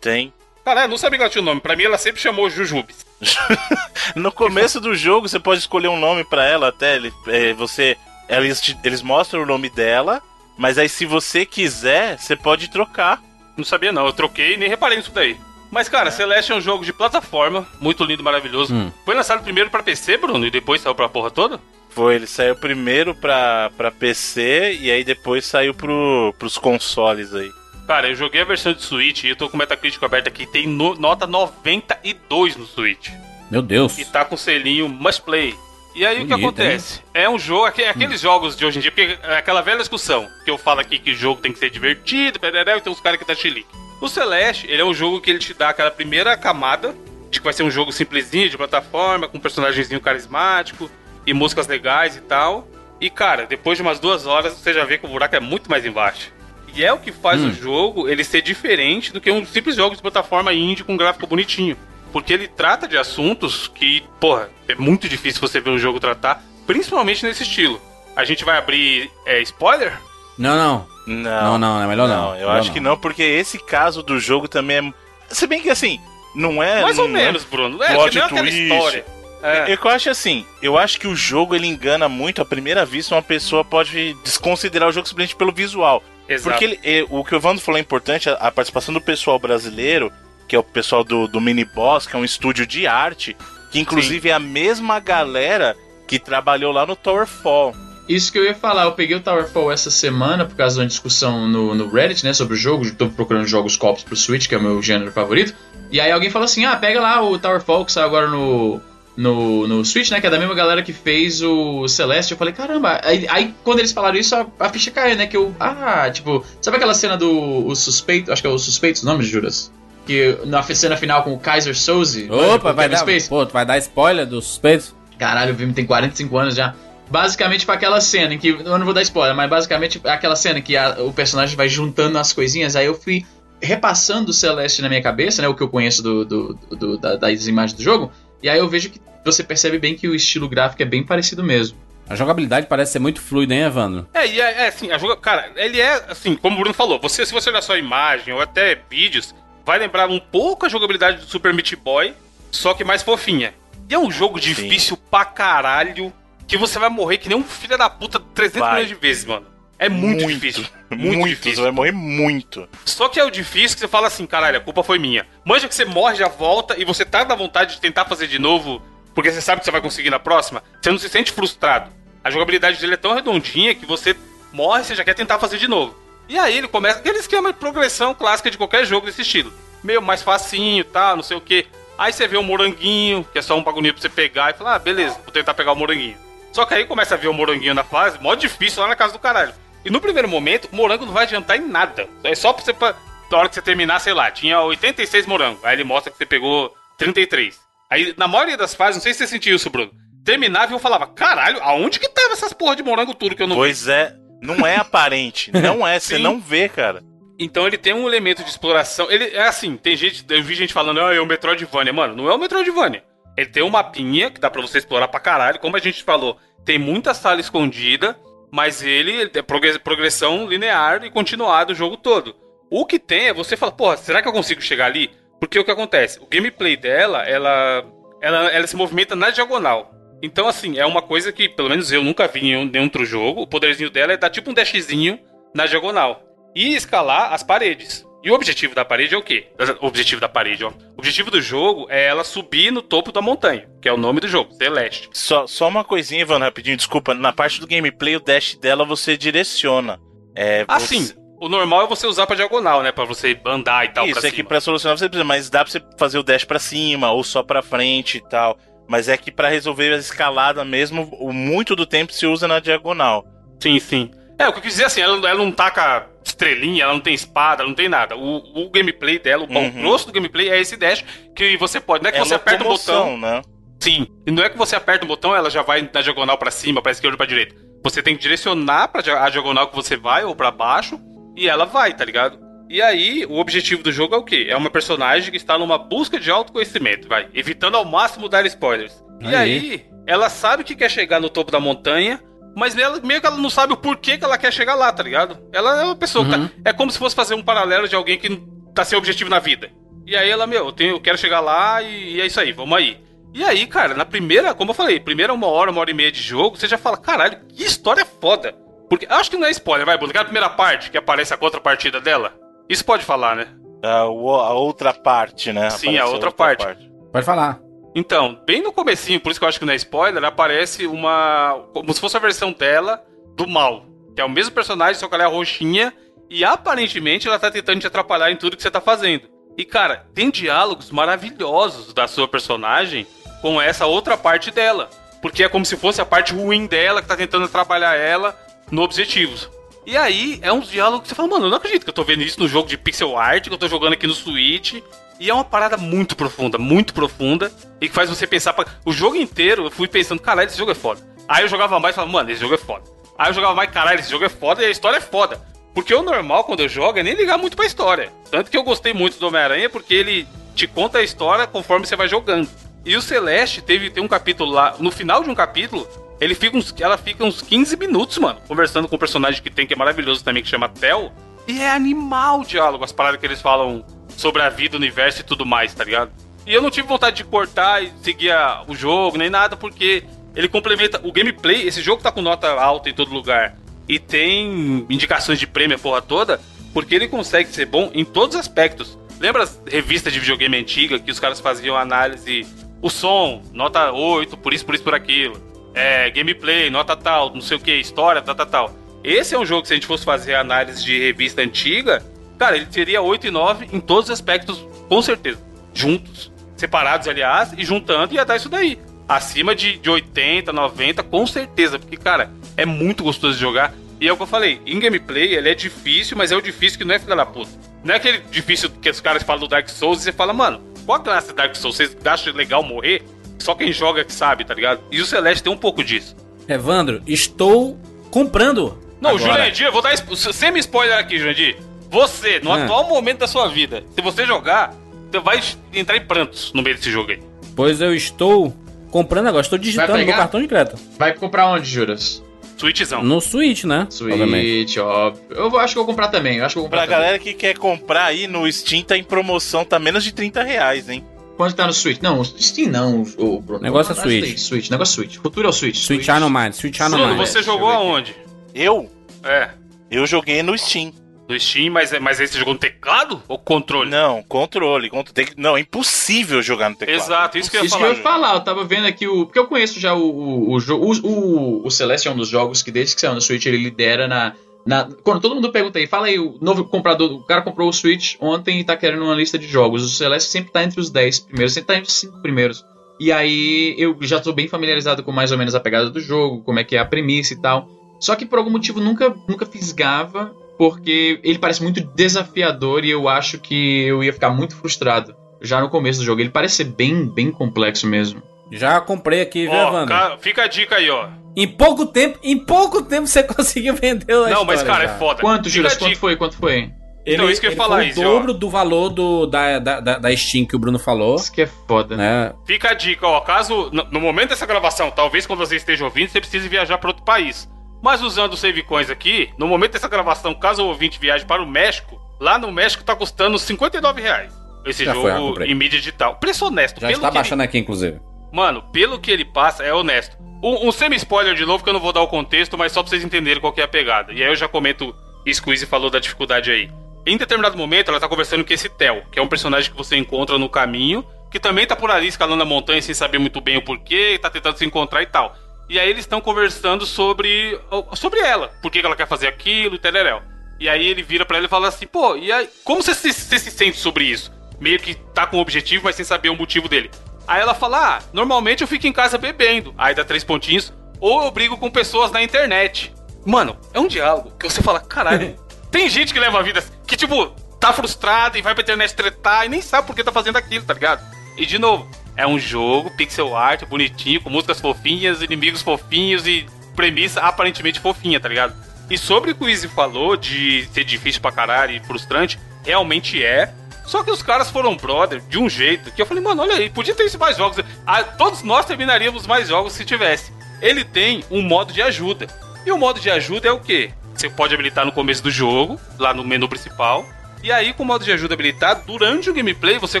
Tem. Cara, eu não sabia que ela tinha o nome. Pra mim, ela sempre chamou Jujubes. No começo do jogo, você pode escolher um nome pra ela até. Ele, é, você, eles, te- eles mostram o nome dela, mas aí se você quiser, você pode trocar. Não sabia não, eu troquei e nem reparei nisso daí. Mas, cara, Celeste é um jogo de plataforma, muito lindo, maravilhoso. Hum. Foi lançado primeiro pra PC, Bruno, e depois saiu pra porra toda? Foi, ele saiu primeiro pra, pra PC e aí depois saiu pro, pros consoles aí. Cara, eu joguei a versão de Switch e eu tô com o Metacritic aberto aqui, tem no- nota 92 no Switch. Meu Deus. E tá com o selinho Must Play. E aí o que Bonito, acontece? É um jogo, aque- aqueles jogos de hoje em dia, porque é aquela velha discussão que eu falo aqui que o jogo tem que ser divertido, pereré, e tem uns caras que dá chilique. O Celeste, ele é um jogo que ele te dá aquela primeira camada de que vai ser um jogo simplesinho, de plataforma, com um personagemzinho carismático e músicas legais e tal. E cara, depois de umas duas horas você já vê que o buraco é muito mais embaixo. E é o que faz o jogo ele ser diferente do que um simples jogo de plataforma indie com gráfico bonitinho. Porque ele trata de assuntos que, porra, é muito difícil você ver um jogo tratar, principalmente nesse estilo. A gente vai abrir é, spoiler? Não, não. Não, Não, não, é melhor não. eu Melhor acho que não, porque esse caso do jogo também é. Se bem que assim, não é. Mais ou não é- menos, Bruno. É, plot nem aquela twist. história. É. Eu, eu acho assim, eu acho que o jogo ele engana muito. À primeira vista, uma pessoa pode desconsiderar o jogo simplesmente pelo visual. Exato. Porque ele- é, o que o Evandro falou é importante, a, a participação do pessoal brasileiro, que é o pessoal do, do Mini Boss, que é um estúdio de arte, que inclusive é a mesma galera que trabalhou lá no Towerfall. Isso que eu ia falar, eu peguei o Towerfall essa semana por causa de uma discussão no, no Reddit, né, sobre o jogo. Tô procurando jogos copos pro Switch, que é o meu gênero favorito. E aí alguém falou assim: ah, pega lá o Towerfall que saiu agora no, no, no Switch, né, que é da mesma galera que fez o Celeste. Eu falei: caramba. Aí, aí quando eles falaram isso, a, a ficha caiu, né, que eu. Ah, tipo, sabe aquela cena do o Suspeito? Acho que é o Suspeito o nome, Juras? Que na cena final com o Kaiser Soze. Opa, vai dar, Space? pô, tu vai dar spoiler dos suspeitos? Caralho, o filme tem 45 anos já. Basicamente pra aquela cena em que. Eu não vou dar spoiler, mas basicamente é aquela cena que a- o personagem vai juntando as coisinhas. Aí eu fui repassando o Celeste na minha cabeça, né? O que eu conheço do, do- do- da- das imagens do jogo. E aí eu vejo que você percebe bem que o estilo gráfico é bem parecido mesmo. A jogabilidade parece ser muito fluida, hein, Evandro? É, e é, é assim, a joga... cara, ele é assim, como o Bruno falou, você, se você olhar só a imagem ou até vídeos, vai lembrar um pouco a jogabilidade do Super Meat Boy, só que mais fofinha. E é um jogo difícil pra caralho, que você vai morrer que nem um filho da puta 300 Vai. milhões de vezes, mano. É muito, difícil. Muito, Muito, difícil. Você vai morrer muito. Só que é o difícil que você fala assim, caralho, a culpa foi minha. Manja que você morre, já volta, e você tá na vontade de tentar fazer de novo, porque você sabe que você vai conseguir na próxima, você não se sente frustrado. A jogabilidade dele é tão redondinha que você morre e você já quer tentar fazer de novo. E aí ele começa aquele esquema de progressão clássica de qualquer jogo desse estilo. Meio mais facinho, tá, não sei o que. Aí você vê o moranguinho, que é só um bagulho pra você pegar e falar, ah, beleza, vou tentar pegar o moranguinho. Só que aí começa a ver o moranguinho na fase, mó difícil lá na casa do caralho. E no primeiro momento, o morango não vai adiantar em nada. É só pra você. Pra, na hora que você terminar, sei lá, tinha 86 morangos. Aí ele mostra que você pegou 33. Aí, na maioria das fases, não sei se você sentiu isso, Bruno. Terminava e eu falava, caralho, aonde que tava essas porra de morango tudo que eu não vi? Pois é, não é aparente. Não é, você não vê, cara. Então ele tem um elemento de exploração. Ele é assim, tem gente. Eu vi gente falando, ah, é o Metroidvania. Mano, não é o Metroidvania. Ele tem um mapinha que dá pra você explorar pra caralho. Como a gente falou, tem muita sala escondida, mas ele é progre- progressão linear e continuada o jogo todo. O que tem é você fala, porra, será que eu consigo chegar ali? Porque o que acontece? O gameplay dela, ela, ela, ela se movimenta na diagonal. Então, assim, é uma coisa que, pelo menos eu nunca vi em nenhum, outro jogo. O poderzinho dela é dar tipo um dashzinho na diagonal. E escalar as paredes. E o objetivo da parede é o quê? O objetivo da parede, ó. O objetivo do jogo é ela subir no topo da montanha, que é o nome do jogo, Celeste. Só, só uma coisinha, Ivan, rapidinho, desculpa. Na parte do gameplay, o dash dela você direciona. É, Ah, você- sim. O normal é você usar pra diagonal, né? Pra você andar e tal Isso, pra é que cima. pra solucionar você precisa, mas dá pra você fazer o dash pra cima ou só pra frente e tal. Mas é que pra resolver a escalada mesmo, o muito do tempo se usa na diagonal. Sim, sim. É, o que eu quis dizer assim, ela, ela não taca estrelinha, ela não tem espada, ela não tem nada. O, o gameplay dela, o pão Uhum. grosso do gameplay é esse dash que você pode. Não é que você aperta o botão. né? Sim. E não é que você aperta o botão, ela já vai na diagonal pra cima, pra esquerda ou pra direita. Você tem que direcionar pra a diagonal que você vai ou pra baixo e ela vai, tá ligado? E aí, o objetivo do jogo é o quê? É uma personagem que está numa busca de autoconhecimento, vai, evitando ao máximo dar spoilers. E Aí. aí, ela sabe que quer chegar no topo da montanha, mas ela, meio que ela não sabe o porquê que ela quer chegar lá, tá ligado? Ela é uma pessoa que Uhum. tá, É como se fosse fazer um paralelo de alguém que tá sem objetivo na vida. E aí ela, meu, eu, tenho, eu quero chegar lá e, e é isso aí, vamos aí. E aí, cara, na primeira, como eu falei, primeira uma hora, uma hora e meia de jogo, você já fala, caralho, que história foda. Porque acho que não é spoiler, vai, Bruno. Aquela primeira parte que aparece a contrapartida dela. Isso pode falar, né? A, o- a outra parte, né? Sim, Aparece a outra parte. Pode falar. Então, bem no comecinho, por isso que eu acho que não é spoiler, aparece uma. como se fosse a versão dela do mal. Que é o mesmo personagem, só que ela é roxinha. E aparentemente ela tá tentando te atrapalhar em tudo que você tá fazendo. E cara, tem diálogos maravilhosos da sua personagem com essa outra parte dela. porque é como se fosse a parte ruim dela que tá tentando trabalhar ela no objetivos. E aí é uns diálogos que você fala, mano, eu não acredito que eu tô vendo isso no jogo de pixel art, que eu tô jogando aqui no Switch. E é uma parada muito profunda, muito profunda, e que faz você pensar. Pra... O jogo inteiro eu fui pensando, caralho, esse jogo é foda. Aí eu jogava mais e falava, mano, esse jogo é foda. Aí eu jogava mais, caralho, esse jogo é foda e a história é foda. Porque o normal quando eu jogo é nem ligar muito pra história. Tanto que eu gostei muito do Homem-Aranha porque ele te conta a história conforme você vai jogando. E o Celeste teve tem um capítulo lá, no final de um capítulo, ele fica uns, ela fica uns 15 minutos, mano, conversando com um personagem que tem que é maravilhoso também, que chama Tel. E é animal o diálogo, as paradas que eles falam sobre a vida, o universo e tudo mais, tá ligado? E eu não tive vontade de cortar e seguir a- o jogo, nem nada, porque ele complementa o gameplay. Esse jogo tá com nota alta em todo lugar e tem indicações de prêmio a porra toda, porque ele consegue ser bom em todos os aspectos. Lembra as revistas de videogame antiga que os caras faziam análise? O som, nota 8, por isso, por isso, por aquilo. É, gameplay, nota tal, não sei o que, história, tal, tal, tal. Esse é um jogo que se a gente fosse fazer análise de revista antiga, cara, ele teria 8 e 9 em todos os aspectos, com certeza. Juntos. Separados, aliás, e juntando ia dar isso daí. Acima de, de 80, 90, com certeza. Porque, cara, é muito gostoso de jogar. E é o que eu falei, em gameplay ele é difícil, mas é o difícil que não é filha da puta. Não é aquele difícil que os caras falam do Dark Souls e você fala, mano, qual a classe de Dark Souls? Vocês acham legal morrer? Só quem joga que sabe, tá ligado? E o Celeste tem um pouco disso. Evandro, estou comprando. Não, agora. Jurandir, eu vou dar spo- semi-spoiler aqui, Jurandir. Você, no Ah. atual momento da sua vida, se você jogar, você vai entrar em prantos no meio desse jogo aí. Pois eu estou comprando agora. Estou digitando pegar? cartão de crédito. Vai comprar onde, Juras? Switchzão. No Switch, né? Obviamente. Switch, óbvio. Eu vou- acho que eu vou comprar também. Eu acho que vou comprar Pra também. galera que quer comprar aí no Steam, tá em promoção, tá menos de 30 reais, hein? Quanto tá no Switch? Não, Steam não, o Bruno. Negócio é Switch. Switch. Switch, negócio é Switch. Futuro é o Switch. Switch Anomaly, Switch Bruno, Anomaly. você jogou aonde? Eu? É, Eu joguei no Steam. No Steam, mas, é- mas aí você jogou no teclado ou controle? Não, controle. contro- tem que- Não, é impossível jogar no teclado. Exato, isso que eu ia Isso que falar. eu ia falar, eu tava vendo aqui o. Porque eu conheço já o. O, o, o, o Celeste é um dos jogos que, desde que saiu no Switch, ele lidera na. na quando todo mundo pergunta aí, fala aí, o novo comprador. O cara comprou o Switch ontem e tá querendo uma lista de jogos. O Celeste sempre tá entre os 10 primeiros, sempre tá entre os 5 primeiros. E aí eu já tô bem familiarizado com mais ou menos a pegada do jogo, como é que é a premissa e tal. Só que por algum motivo nunca, nunca fisgava, porque ele parece muito desafiador e eu acho que eu ia ficar muito frustrado já no começo do jogo. Ele parece ser bem, bem complexo mesmo. Já comprei aqui, viu, Evandro? ca- fica a dica aí, ó. Em pouco tempo, em pouco tempo você conseguiu vender a Não, mas cara, já. é foda. Quanto, Juras? Quanto dica. foi? Quanto foi? Então, isso que eu ia ele falar, foi o ó. dobro do valor do, da, da, da, da Steam que o Bruno falou, Isso que é foda. né? Fica a dica, ó. Caso no, no momento dessa gravação, talvez quando você esteja ouvindo, você precise viajar para outro país. Mas usando o Save Coins aqui, no momento dessa gravação, caso o ouvinte viaje para o México, lá no México tá custando 59 reais. Esse Já jogo em mídia digital. Preço honesto. Já está que ele- baixando aqui, inclusive. Mano, pelo que ele passa, é honesto. Um, um semi-spoiler de novo, que eu não vou dar o contexto, mas só pra vocês entenderem qual que é a pegada. E aí eu já comento isso que o falou da dificuldade aí. Em determinado momento, ela tá conversando com esse Tel, que é um personagem que você encontra no caminho, que também tá por ali escalando a montanha sem saber muito bem o porquê, tá tentando se encontrar e tal. E aí eles estão conversando sobre sobre ela, por que ela quer fazer aquilo e tereréu. E aí ele vira pra ela e fala assim, pô, e aí, como você se, você se sente sobre isso? Meio que tá com um objetivo, mas sem saber o motivo dele. Aí ela fala, ah, normalmente eu fico em casa bebendo. Aí dá três pontinhos. Ou eu brigo com pessoas na internet. Mano, é um diálogo que você fala, caralho, tem gente que leva a vida que, tipo, tá frustrada e vai pra internet tretar e nem sabe por que tá fazendo aquilo, tá ligado? E de novo, é um jogo, pixel art, bonitinho, com músicas fofinhas, inimigos fofinhos e premissa aparentemente fofinha, tá ligado? E sobre o que o Izzy falou de ser difícil pra caralho e frustrante, realmente é. Só que os caras foram brother de um jeito que eu falei, mano, olha aí, podia ter isso mais jogos. Ah, todos nós terminaríamos mais jogos se tivesse. Ele tem um modo de ajuda. E o modo de ajuda é o quê? Você pode habilitar no começo do jogo, lá no menu principal. E aí, com o modo de ajuda habilitado, durante o gameplay você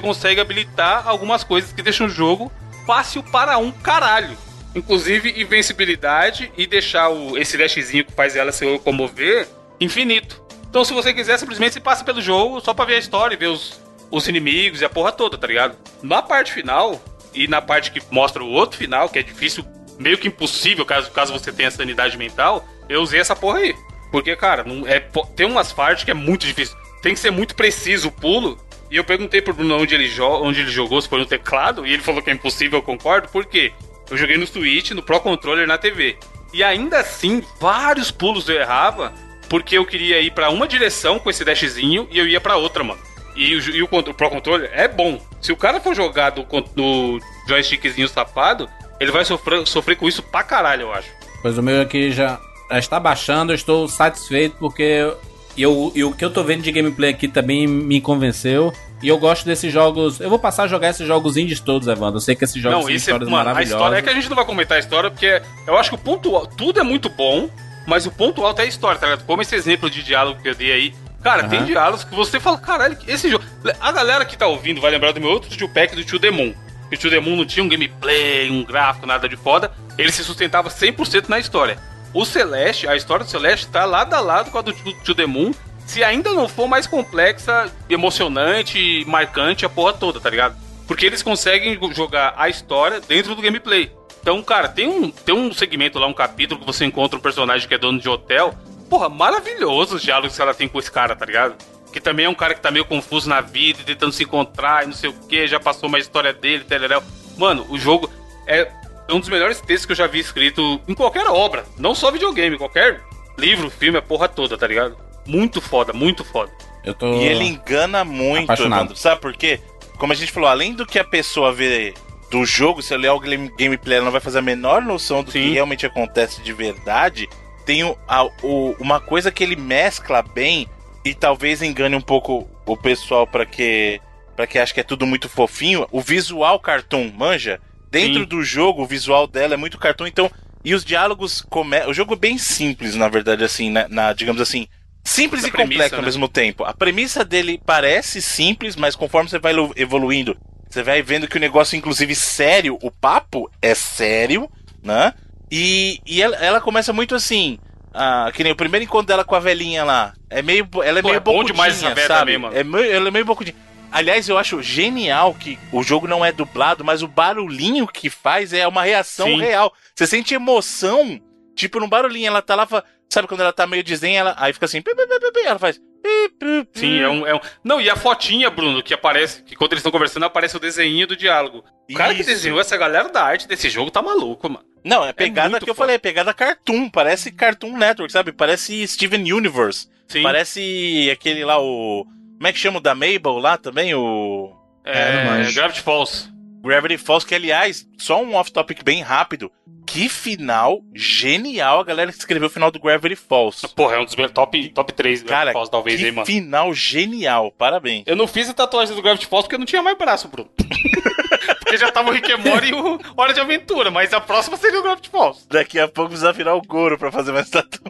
consegue habilitar algumas coisas que deixam o jogo fácil para um caralho. Inclusive invencibilidade e deixar o, esse dashzinho que faz ela se locomover infinito. Então, se você quiser, simplesmente você passa pelo jogo só pra ver a história e ver os, os inimigos e a porra toda, tá ligado? Na parte final, e na parte que mostra o outro final, que é difícil, meio que impossível, caso, caso você tenha sanidade mental, eu usei essa porra aí. Porque, cara, não, é, tem umas partes que é muito difícil. Tem que ser muito preciso o pulo. E eu perguntei pro Bruno onde ele, onde ele jogou, se foi no teclado, e ele falou que é impossível, eu concordo. Por quê? Eu joguei no Switch, no Pro Controller na TV. E ainda assim, vários pulos eu errava, porque eu queria ir pra uma direção com esse dashzinho e eu ia pra outra, mano. E, o, e o, o Pro Controller é bom. Se o cara for jogar do joystickzinho safado, ele vai sofrer, sofrer com isso pra caralho, eu acho. Pois o meu aqui já, já está baixando, eu estou satisfeito porque eu, e o que eu tô vendo de gameplay aqui também me convenceu. E eu gosto desses jogos. Eu vou passar a jogar esses jogos indies todos, Evandro. Eu sei que esses jogos Não, esse é, histórias mano, a maravilhosas. história é que a gente não vai comentar a história, porque eu acho que o ponto alto, tudo é muito bom, mas o ponto alto é a história, tá ligado? Como esse exemplo de diálogo que eu dei aí. Cara, tem Aham. diálogos que você fala, caralho, esse jogo. A galera que tá ouvindo vai lembrar do meu outro tio pack do tio Demon. Que o tio Demon não tinha um gameplay, um gráfico, nada de foda. Ele se sustentava 100% na história. O Celeste, a história do Celeste tá lado a lado com a do Demon. Se ainda não for mais complexa, emocionante, marcante, a porra toda, tá ligado? Porque eles conseguem jogar a história dentro do gameplay. Então, cara, tem um, tem um segmento lá, um capítulo que você encontra um personagem que é dono de hotel. Porra, maravilhoso os diálogos que ela tem com esse cara, tá ligado? Que também é um cara que tá meio confuso na vida, tentando se encontrar e não sei o que, já passou uma história dele, tereréu. Mano, o jogo é um dos melhores textos que eu já vi escrito em qualquer obra. Não só videogame, qualquer livro, filme, a porra toda, tá ligado? Muito foda, muito foda. Eu tô. E ele engana muito, Apaixonado. Evandro. Sabe por quê? Como a gente falou, além do que a pessoa vê do jogo, se ela ler o game- gameplay, ela não vai fazer a menor noção do que Sim. realmente acontece de verdade. Tem o- a- o- uma coisa que ele mescla bem e talvez engane um pouco o pessoal pra que para que acha que é tudo muito fofinho. O visual cartoon, manja? Dentro Sim. do jogo, o visual dela é muito cartoon, então e os diálogos come... o jogo é bem simples, na verdade, assim, na, na- digamos assim, simples Na e complexo premissa, ao né? mesmo tempo. A premissa dele parece simples, mas conforme você vai evoluindo, você vai vendo que o negócio, inclusive, sério, o papo é sério, né? E, e ela, ela começa muito assim. ah, que nem o primeiro encontro dela com a velhinha lá. É meio, ela é Pô, meio é bom bocudinha, demais essa velha sabe? também, mano. É meio, ela é meio bocudinha. Aliás, eu acho genial que o jogo não é dublado, mas o barulhinho que faz é uma reação Sim. real. Você sente emoção, tipo, no barulhinho. Ela tá lá, sabe quando ela tá meio desenho, ela aí fica assim, ela faz. Sim, é um, é um. Não, e a fotinha, Bruno, que aparece, que quando eles estão conversando, aparece o desenho do diálogo. O cara que Isso. desenhou essa galera da arte desse jogo tá maluco, mano. Não, é pegada muito que eu foda. falei, é pegada cartoon, parece Cartoon Network, sabe? Parece Steven Universe. Sim. Parece aquele lá, o. Como é que chama o da Mabel lá também? O. É, É. Gravity Falls. Gravity Falls, que aliás, só um off-topic bem rápido. Que final genial a galera que escreveu o final do Gravity Falls. Porra, é um dos meus top, top 3 do Cara, Gravity Falls, talvez, que aí, mano. final genial, parabéns. Eu não fiz a tatuagem do Gravity Falls porque eu não tinha mais braço, Bruno. porque já tava o Rick and Morty e o Hora de Aventura, mas a próxima seria o Gravity Falls. Daqui a pouco precisa virar o Goro pra fazer mais tatu.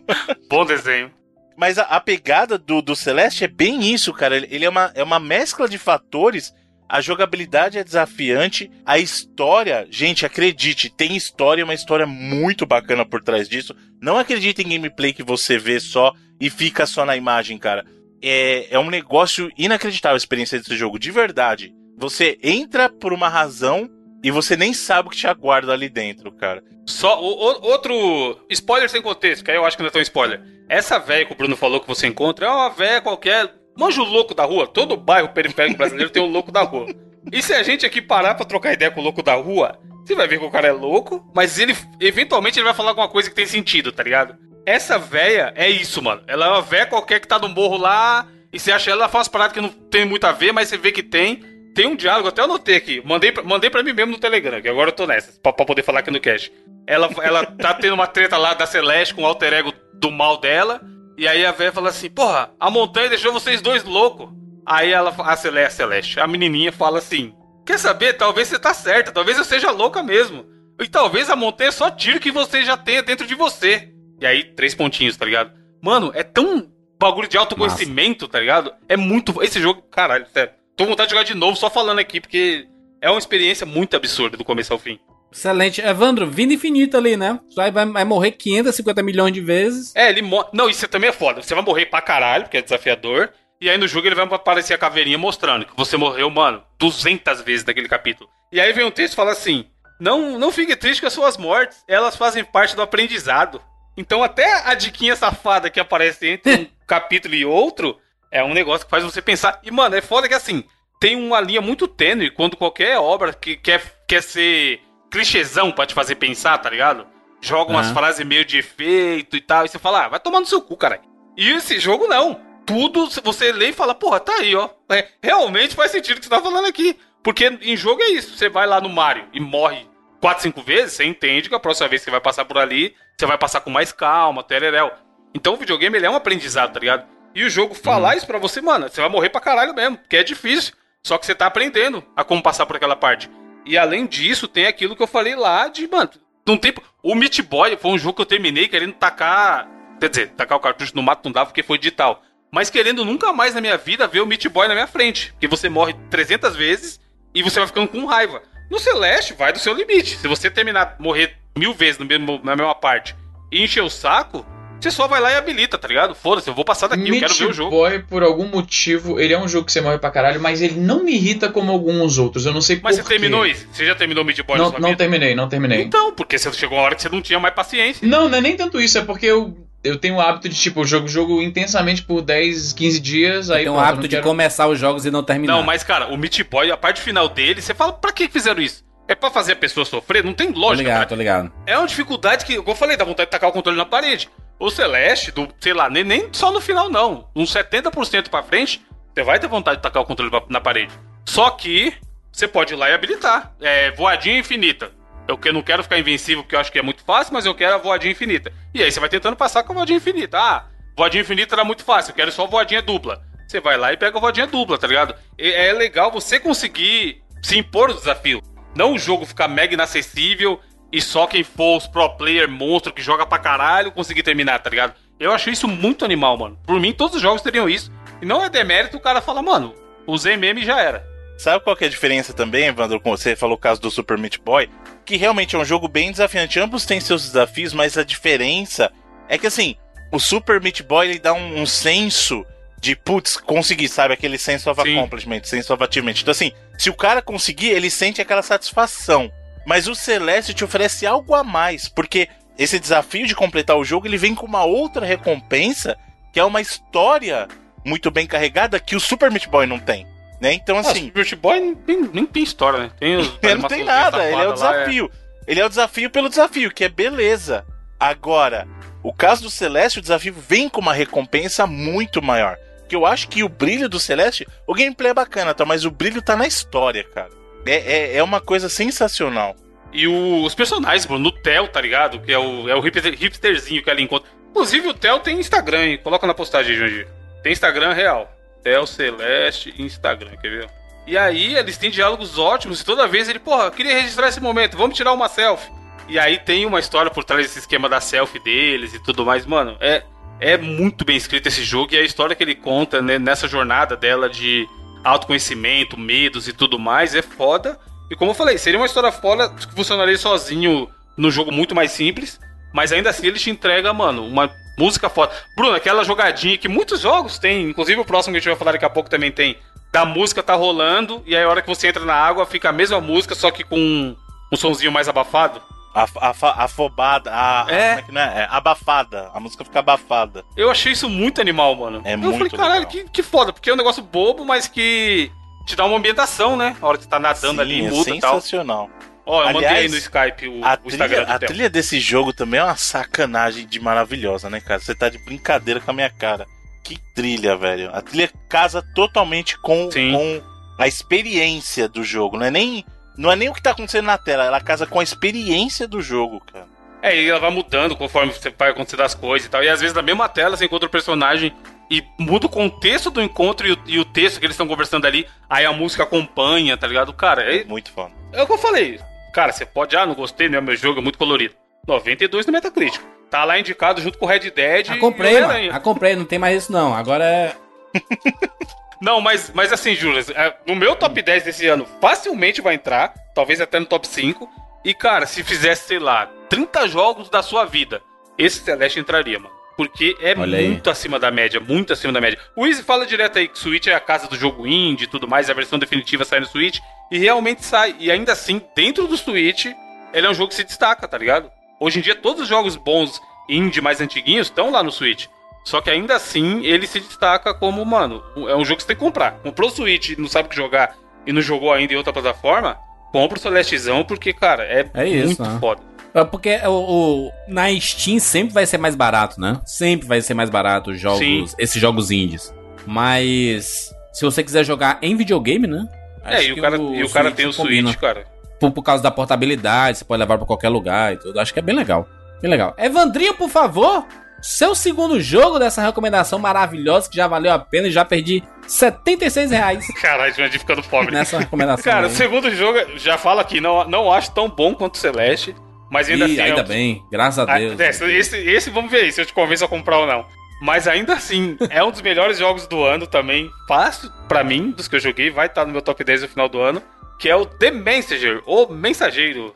Bom desenho. Mas a, a pegada do, do Celeste é bem isso, cara. Ele, ele é, uma, é uma mescla de fatores. A jogabilidade é desafiante. A história, gente, acredite, tem história, uma história muito bacana por trás disso. Não acredite em gameplay que você vê só e fica só na imagem, cara. É, é um negócio inacreditável a experiência desse jogo, de verdade. Você entra por uma razão e você nem sabe o que te aguarda ali dentro, cara. Só o- o- outro spoiler sem contexto, que aí eu acho que não é tão spoiler. Essa véia que o Bruno falou que você encontra é uma véia qualquer. Manja o louco da rua. Todo bairro periférico brasileiro tem um louco da rua. E se a gente aqui parar pra trocar ideia com o louco da rua, você vai ver que o cara é louco, mas ele eventualmente ele vai falar alguma coisa que tem sentido, tá ligado? Essa véia é isso, mano. Ela é uma véia qualquer que tá no morro lá, e você acha ela, ela faz paradas que não tem muito a ver, mas você vê que tem. Tem um diálogo, até anotei aqui. Mandei pra, mandei pra mim mesmo no Telegram, que agora eu tô nessa, pra, pra poder falar aqui no cast. Ela, ela tá tendo uma treta lá da Celeste com o alter ego do mal dela. E aí a véia fala assim: Porra, a montanha deixou vocês dois loucos. Aí ela, a Celeste, a Celeste, a menininha fala assim: Quer saber? Talvez você tá certa, talvez eu seja louca mesmo. E talvez a montanha só tire o que você já tenha dentro de você. E aí, três pontinhos, tá ligado? Mano, é tão bagulho de autoconhecimento, tá ligado? É muito. Esse jogo, caralho, sério. Tô com vontade de jogar de novo só falando aqui, porque é uma experiência muito absurda do começo ao fim. Excelente. Evandro, vida infinita ali, né? Vai, vai, vai morrer 550 milhões de vezes. É, ele morre. Não, isso também é foda. Você vai morrer pra caralho, porque é desafiador. E aí no jogo ele vai aparecer a caveirinha mostrando que você morreu, mano, 200 vezes naquele capítulo. E aí vem um texto que fala assim: Não, não fique triste com as suas mortes, elas fazem parte do aprendizado. Então até a diquinha safada que aparece entre um capítulo e outro é um negócio que faz você pensar. E, mano, é foda que assim, tem uma linha muito tênue quando qualquer obra que quer, quer ser clichêzão pra te fazer pensar, tá ligado? Joga umas Aham. frases meio de efeito e tal, e você fala, ah, vai tomar no seu cu, cara. E esse jogo não. Tudo se você lê e fala, porra, tá aí, ó. É, realmente faz sentido o que você tá falando aqui. Porque em jogo é isso. Você vai lá no Mario e morre 4, 5 vezes, você entende que a próxima vez que você vai passar por ali, você vai passar com mais calma, tereréu. Então o videogame ele é um aprendizado, tá ligado? E o jogo falar isso pra você, mano, você vai morrer pra caralho mesmo, porque é difícil. Só que você tá aprendendo a como passar por aquela parte. E além disso, tem aquilo que eu falei lá de, mano, num tempo. O Meat Boy foi um jogo que eu terminei querendo tacar. Quer dizer, tacar o cartucho no mato não dava porque foi digital. Mas querendo nunca mais na minha vida ver o Meat Boy na minha frente. Porque você morre 300 vezes e você vai ficando com raiva. No Celeste, vai do seu limite. Se você terminar, morrer mil vezes no mesmo, na mesma parte e encher o saco, você só vai lá e habilita, tá ligado? Foda-se, eu vou passar daqui, eu quero ver o Meat jogo. Boy, por algum motivo, ele é um jogo que você morre pra caralho, mas ele não me irrita como alguns outros. Eu não sei Mas por você terminou isso? Você já terminou o Meat Boy na Não, não vida? terminei, não terminei. Então, porque você chegou uma hora que você não tinha mais paciência. Não, não é nem tanto isso, é porque eu, eu tenho o hábito de, tipo, eu jogo jogo intensamente por 10, 15 dias, aí Tem o hábito de quero- começar os jogos e não terminar. Não, mas cara, o Meat Boy, a parte final dele, você fala, pra que fizeram isso? É pra fazer a pessoa sofrer? Não tem Tô lógica, ligado, cara. tô ligado. É uma dificuldade que, como eu falei, dá vontade de tacar o controle na parede. O Celeste, do, sei lá, nem, nem só no final, não. Uns 70% pra frente, você vai ter vontade de tacar o controle na parede. Só que você pode ir lá e habilitar. É voadinha infinita. Eu que- não quero ficar invencível porque eu acho que é muito fácil, mas eu quero a voadinha infinita. E aí você vai tentando passar com a voadinha infinita. Ah, voadinha infinita era muito fácil, eu quero só voadinha dupla. Você vai lá e pega a voadinha dupla, tá ligado? E é legal você conseguir se impor o desafio. Não o jogo ficar mega inacessível e só quem for os pro player monstro que joga pra caralho conseguir terminar, tá ligado? Eu acho isso muito animal, mano. Por mim, todos os jogos teriam isso. E não é demérito o cara falar, mano, usei meme e já era. Sabe qual que é a diferença também, Evandro? com Você falou o caso do Super Meat Boy, que realmente é um jogo bem desafiante. Ambos têm seus desafios, mas a diferença é que assim, o Super Meat Boy ele dá um, um senso de putz, consegui, sabe? Aquele sense of Sim. accomplishment, sense of achievement. Então, assim, se o cara conseguir, ele sente aquela satisfação. Mas o Celeste te oferece algo a mais, porque esse desafio de completar o jogo ele vem com uma outra recompensa, que é uma história muito bem carregada que o Super Meat Boy não tem. Né? Então, Assim, assim. o Meat Boy nem, nem- nem tem história, né? Tem os, Ele não tem nada, ele é o desafio. Ele é o desafio pelo desafio, que é beleza. Agora, o caso do Celeste, o desafio vem com uma recompensa muito maior. Que eu acho que o brilho do Celeste, o gameplay é bacana, tá? Mas o brilho tá na história, cara. É, é, é uma coisa sensacional. E o- os personagens, Bruno, no Theo, tá ligado? Que é o, é o hipster- hipsterzinho que ela encontra. Inclusive, o Theo tem Instagram, hein? Coloca na postagem Jandir. Tem Instagram real. Theo Celeste Instagram, quer ver? E aí, eles têm diálogos ótimos e toda vez ele, porra, queria registrar esse momento, vamos tirar uma selfie. E aí tem uma história por trás desse esquema da selfie deles e tudo mais. Mano, é, é muito bem escrito esse jogo e a história que ele conta né, nessa jornada dela de autoconhecimento, medos e tudo mais é foda. E como eu falei, seria uma história foda que funcionaria sozinho no jogo muito mais simples. Mas ainda assim ele te entrega, mano, uma música foda. Bruno, aquela jogadinha que muitos jogos tem, inclusive o próximo que a gente vai falar daqui a pouco também tem. Da música tá rolando, e aí a hora que você entra na água fica a mesma música, só que com um sonzinho mais abafado. A, a, afobada, a, É. como é é? É, abafada. A música fica abafada. Eu achei isso muito animal, mano. É eu muito falei, caralho, que, que foda, porque é um negócio bobo, mas que te dá uma ambientação, né? A hora que você tá nadando ali, Sim, é muda e tal. sensacional. Ó, eu mandei aí Aliás, no Skype o, A, o Instagram do a trilha desse jogo também é uma sacanagem de maravilhosa, né, cara? Você tá de brincadeira com a minha cara. Que trilha, velho. A trilha casa totalmente com, Sim. com a experiência do jogo. Não é, nem, não é nem o que tá acontecendo na tela, ela casa com a experiência do jogo, cara. É, e ela vai mudando conforme você vai acontecendo as coisas e tal. E às vezes na mesma tela você encontra o personagem e muda o contexto do encontro e o, e o texto que eles estão conversando ali. Aí a música acompanha, tá ligado? Cara, é, Muito foda. é o que eu falei. Cara, você pode, ah, não gostei, não é meu jogo, é muito colorido. 92 no Metacritic. Tá lá indicado junto com o Red Dead A e comprei, o mano. Homem-Aranha. A comprei, não tem mais isso não. Agora é. Não, mas, mas assim, Júlio, é, no meu top 10 desse ano, facilmente vai entrar, talvez até no top 5. E, cara, se fizesse, sei lá, 30 jogos da sua vida, esse Celeste entraria, mano. Porque é Olha aí. muito acima da média, muito acima da média. O Easy fala direto aí que Switch é a casa do jogo indie e tudo mais, a versão definitiva sai no Switch. E realmente sai. E ainda assim, dentro do Switch, ele é um jogo que se destaca, tá ligado? Hoje em dia, todos os jogos bons indie mais antiguinhos estão lá no Switch. Só que ainda assim, ele se destaca como, mano, é um jogo que você tem que comprar. Comprou o Switch e não sabe o que jogar e não jogou ainda em outra plataforma, compra o Celestezão porque, cara, é, É isso, muito né? foda. É Porque o, o- na Steam sempre vai ser mais barato, né? Sempre vai ser mais barato os jogos, Sim. esses jogos indies. Mas se você quiser jogar em videogame, né? É, acho e o cara, e o cara tem o combina. Switch, cara. Por, por causa da portabilidade, você pode levar pra qualquer lugar e tudo. Acho que é bem legal. Bem legal. Evandrinho, por favor, seu segundo jogo dessa recomendação maravilhosa que já valeu a pena e já perdi 76 reais Caralho, Jurandir ficando pobre. nessa recomendação. Cara, o segundo jogo, já falo aqui, não, não acho tão bom quanto o Celeste, mas ainda Ih, assim... é ainda um- bem, graças a Ah, Deus. é, esse, esse vamos ver aí se eu te convenço a comprar ou não. Mas ainda assim, é um dos melhores jogos do ano também. Fácil pra mim, dos que eu joguei, vai estar no meu top 10 no final do ano. Que é o The Messenger, o Mensageiro.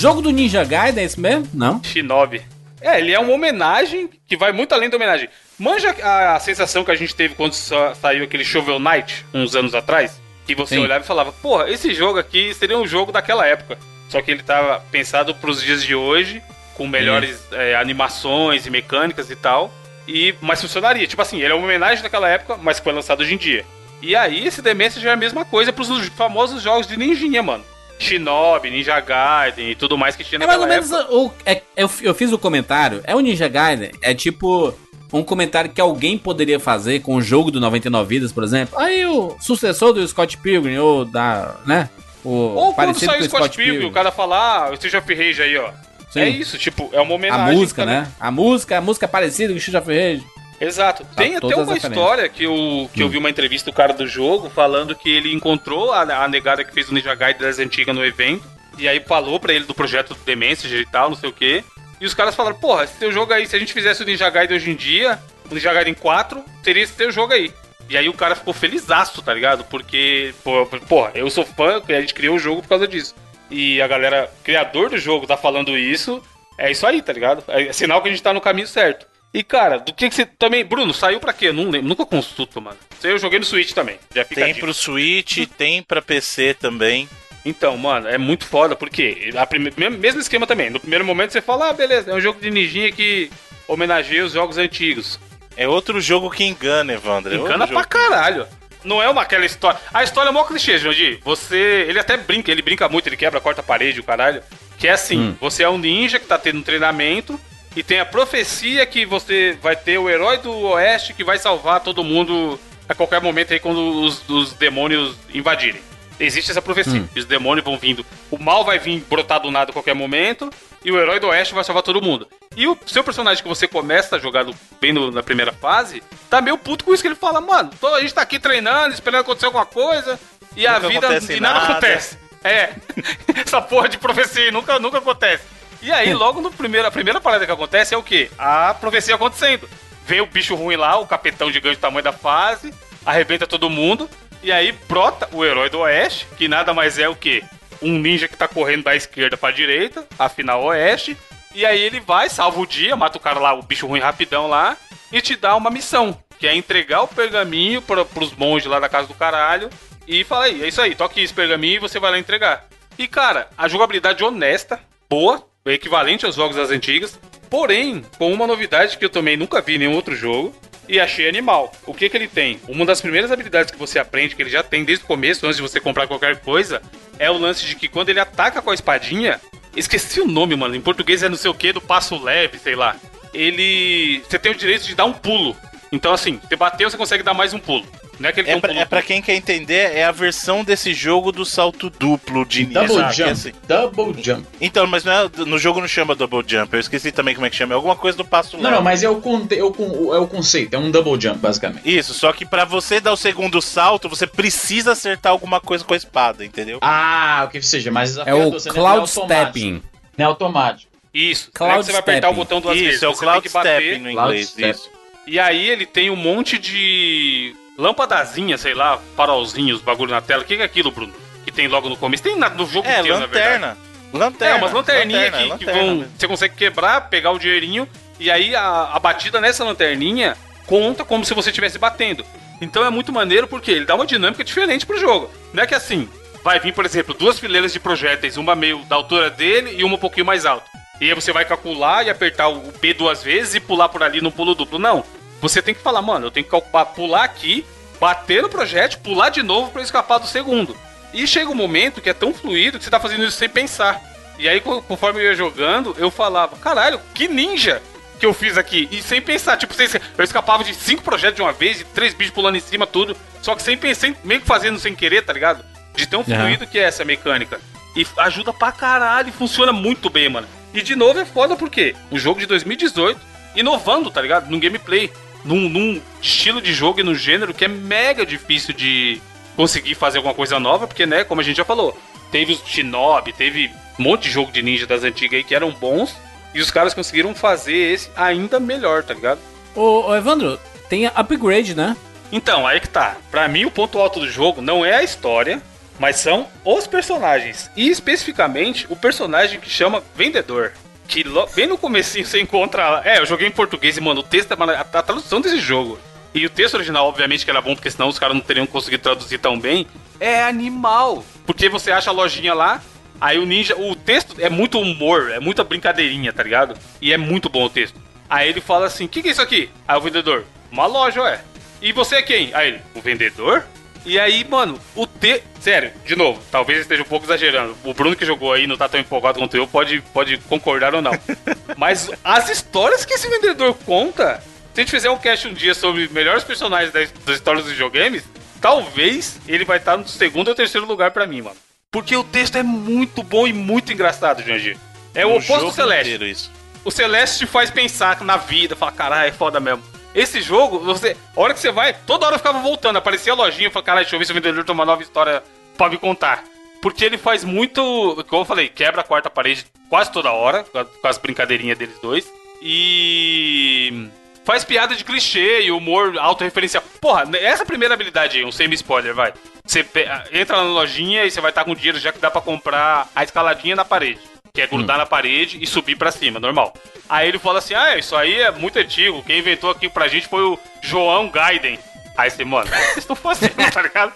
Jogo do Ninja Gaiden é esse mesmo? Não? Shinobi. É, ele é uma homenagem que vai muito além da homenagem. Manja a, a sensação que a gente teve quando sa- saiu aquele Shovel Knight, uns anos atrás? Que você Sim. olhava e falava, porra, esse jogo aqui seria um jogo daquela época. Só que ele tava pensado pros dias de hoje, com melhores é, animações e mecânicas e tal. E, mas funcionaria. Tipo assim, ele é uma homenagem daquela época, mas que foi lançado hoje em dia. E aí, esse The Messenger é a mesma coisa pros famosos jogos de ninjinha, mano. Shinobi, Ninja Gaiden e tudo mais que tinha É mais naquela ou menos. época. O, é- eu, eu fiz o comentário. É o Ninja Gaiden. É tipo um comentário que alguém poderia fazer com o jogo do 99 Vidas, por exemplo. Aí o sucessor do Scott Pilgrim, ou da. né? O Ou quando saiu o com Scott Pilgrim, o cara fala, ah, o Street of Rage aí, ó. Sim. É isso, tipo, é uma A homenagem. música, também. né? A música, a música é parecida com o Street of Rage. Exato. Tem até uma história que eu, que eu vi uma entrevista do cara do jogo falando que ele encontrou a, a negada que fez o Ninja Gaiden das antigas no evento. E aí falou pra ele do projeto do Messenger e tal, não sei o quê. E os caras falaram, porra, esse teu jogo aí, se a gente fizesse o Ninja Gaiden hoje em dia, o Ninja Gaiden 4, seria esse teu jogo aí. E aí o cara ficou felizaço, tá ligado? Porque, pô, porra, eu sou fã, a gente criou o jogo por causa disso. E a galera, criador do jogo, tá falando isso, é isso aí, tá ligado? É sinal que a gente tá no caminho certo. E, cara, do que, que você também. Bruno, saiu pra quê? Não lembro, nunca consulto, mano. Isso aí Eu joguei no Switch também. Já fica a Tem pro Switch, tem pra PC também. Então, mano, é muito foda, porque a prime... mesmo esquema também. No primeiro momento você fala, ah, beleza, é um jogo de ninjinha que homenageia os jogos antigos. É outro jogo que engana, Evandro. É Engana outro pra jogo. caralho. Não é uma aquela história. A história é mó clichê, Jandir. Você. Ele até brinca, ele brinca muito, ele quebra, corta a parede, o caralho. Que é assim: você é um ninja que tá tendo um treinamento e tem a profecia que você vai ter o herói do oeste que vai salvar todo mundo a qualquer momento aí quando os, os demônios invadirem. Existe essa profecia. que Os demônios vão vindo. O mal vai vir brotar do nada a qualquer momento. E o herói do oeste vai salvar todo mundo. E o seu personagem que você começa a jogar no- bem no- na primeira fase, tá meio puto com isso que ele fala, mano, tô- a gente tá aqui treinando, esperando acontecer alguma coisa, e a Nunca vida acontece e nada, nada. acontece. É. Essa porra de profecia aí nunca, nunca acontece. E aí, logo no primeiro, a primeira parada que acontece é o quê? A profecia acontecendo. Vem o bicho ruim lá, o capitão gigante do tamanho da fase, arrebenta todo mundo, e aí brota o herói do oeste, que nada mais é o quê? Um ninja que tá correndo da esquerda pra direita, afinal oeste, e aí ele vai, salva o dia, mata o cara lá, o bicho ruim rapidão lá, e te dá uma missão, que é entregar o pergaminho pra, pros monges lá da casa do caralho, e fala aí, é isso aí, toque esse pergaminho e você vai lá entregar. E cara, a jogabilidade honesta, boa, equivalente aos jogos das antigas, porém, com uma novidade que eu também nunca vi em nenhum outro jogo, e achei animal. O que que ele tem? Uma das primeiras habilidades que você aprende, que ele já tem desde o começo, antes de você comprar qualquer coisa, é o lance de que quando ele ataca com a espadinha, esqueci o nome, mano, em português é não sei o que, do passo leve, sei lá. Ele. Você tem o direito de dar um pulo. Então, assim, você bateu, você consegue dar mais um pulo. Não é aquele que É pra, é pra quem quer entender, é a versão desse jogo do salto duplo de ninja. Double jump. Assim. Double jump. Então, mas não é- no jogo não chama double jump, eu esqueci também como é que chama, é alguma coisa do passo Não, não, mas é o, conte- é, o, é o conceito, é um double jump, basicamente. Isso, só que pra você dar o segundo salto, você precisa acertar alguma coisa com a espada, entendeu? Ah, o que seja, mas É o você Cloud Stepping. Não é automático. Isso. Cloud Cloud você vai apertar o stepping. botão duas vezes. Isso, é o você cloud stepping no Cloud inglês, step. isso. E aí ele tem um monte de lâmpadazinha, sei lá, farolzinhos, bagulho na tela. O que que é aquilo, Bruno? Que tem logo no começo. Tem na- no jogo É, inteiro, na verdade. lanterna. Lanterna. É, umas lanterninhas lanterna, que, que lanterna vão. mesmo. Você consegue quebrar, pegar o dinheirinho, e aí a, a batida nessa lanterninha conta como se você estivesse batendo. Então é muito maneiro porque ele dá uma dinâmica diferente pro jogo. Não é que assim, vai vir, por exemplo, duas fileiras de projéteis, uma meio da altura dele e uma um pouquinho mais alta. E aí você vai calcular e apertar o B duas vezes e pular por ali no pulo duplo. Não. Você tem que falar, mano, eu tenho que calcular, pular aqui, bater no projétil, pular de novo pra escapar do segundo. E chega um momento que é tão fluido que você tá fazendo isso sem pensar. E aí, co- conforme eu ia jogando, eu falava, caralho, que ninja que eu fiz aqui. E sem pensar, tipo, sem, eu escapava de cinco projetos de uma vez, de três bichos pulando em cima, tudo. Só que sem pensar, meio que fazendo sem querer, tá ligado? De tão fluido que é essa mecânica. E ajuda pra caralho, e funciona muito bem, mano. E de novo é foda porque um jogo de 2018, inovando, tá ligado? Num gameplay, num, num estilo de jogo e num gênero que é mega difícil de conseguir fazer alguma coisa nova, porque, né, como a gente já falou, teve os Shinobi, teve um monte de jogo de ninja das antigas aí que eram bons, e os caras conseguiram fazer esse ainda melhor, tá ligado? Ô, ô, Evandro, tem upgrade, né? Então, aí que tá. Pra mim, o ponto alto do jogo não é a história, mas são os personagens. E especificamente o personagem que chama Vendedor. Que bem no comecinho você encontra lá. É, eu joguei em português e, mano, o texto é a, a tradução desse jogo. E o texto original, obviamente, que era bom, porque senão os caras não teriam conseguido traduzir tão bem. É animal. Porque você acha a lojinha lá, aí o ninja. O texto é muito humor, é muita brincadeirinha, tá ligado? E é muito bom o texto. Aí ele fala assim: o que, que é isso aqui? Aí o vendedor: uma loja, ué. E você é quem? Aí ele: o vendedor? E aí, mano, o T. Sério, de novo, talvez esteja um pouco exagerando. O Bruno que jogou aí não tá tão empolgado quanto eu, pode, pode concordar ou não. Mas as histórias que esse vendedor conta, se a gente fizer um cast um dia sobre melhores personagens das, das histórias dos videogames, talvez ele vai estar no segundo ou terceiro lugar pra mim, mano. Porque o texto é muito bom e muito engraçado, Jandir. É o oposto do Celeste. inteiro, isso. O Celeste te faz pensar na vida, fala, caralho, é foda mesmo. Esse jogo, você, a hora que você vai, toda hora eu ficava voltando, aparecia a lojinha, eu falava, caralho, deixa eu ver se o vendedor tem uma nova história pra me contar. Porque ele faz muito, como eu falei, quebra a quarta parede quase toda hora, com as brincadeirinhas deles dois. E faz piada de clichê e humor autorreferencial. Porra, essa primeira habilidade aí, um semi-spoiler, vai. Você pe- entra na lojinha e você vai estar com dinheiro já que dá pra comprar a escaladinha na parede. Que é grudar na parede e subir pra cima, normal. Aí ele fala assim: ah, isso aí é muito antigo. Quem inventou aqui pra gente foi o João Gaiden. Aí você, mano, vocês estão fazendo, tá ligado?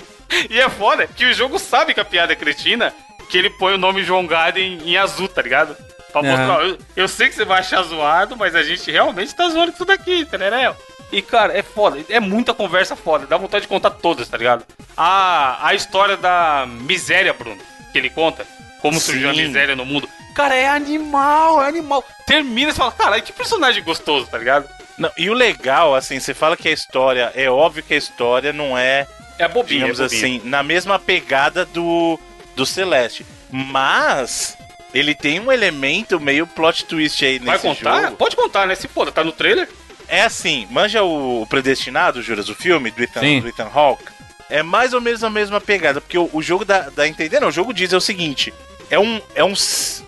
E é foda que o jogo sabe que a piada é cretina, que ele põe o nome João Gaiden em azul, tá ligado? Pra mostrar, eu, eu sei que você vai achar zoado, mas a gente realmente tá zoando tudo aqui, entendeu? E, cara, é foda. É muita conversa foda. Dá vontade de contar todas, tá ligado? A, a história da miséria, Bruno, que ele conta. Como surgiu a Sim. miséria no mundo. Cara, é animal, é animal. Termina e você fala, caralho, que personagem gostoso, tá ligado? Não, e o legal, assim, você fala que a história, é óbvio que a história não é, É bobinho, digamos é bobinho. assim, na mesma pegada do, do Celeste. Mas ele tem um elemento meio plot twist aí Vai nesse contar? jogo. Pode contar, né? Se foda, tá no trailer. É assim, manja o Predestinado, Juras, o filme do Ethan, Sim. do Ethan Hawke? É mais ou menos a mesma pegada, porque o, o jogo dá, dá a entender, não, o jogo diz é o seguinte, é um, é um...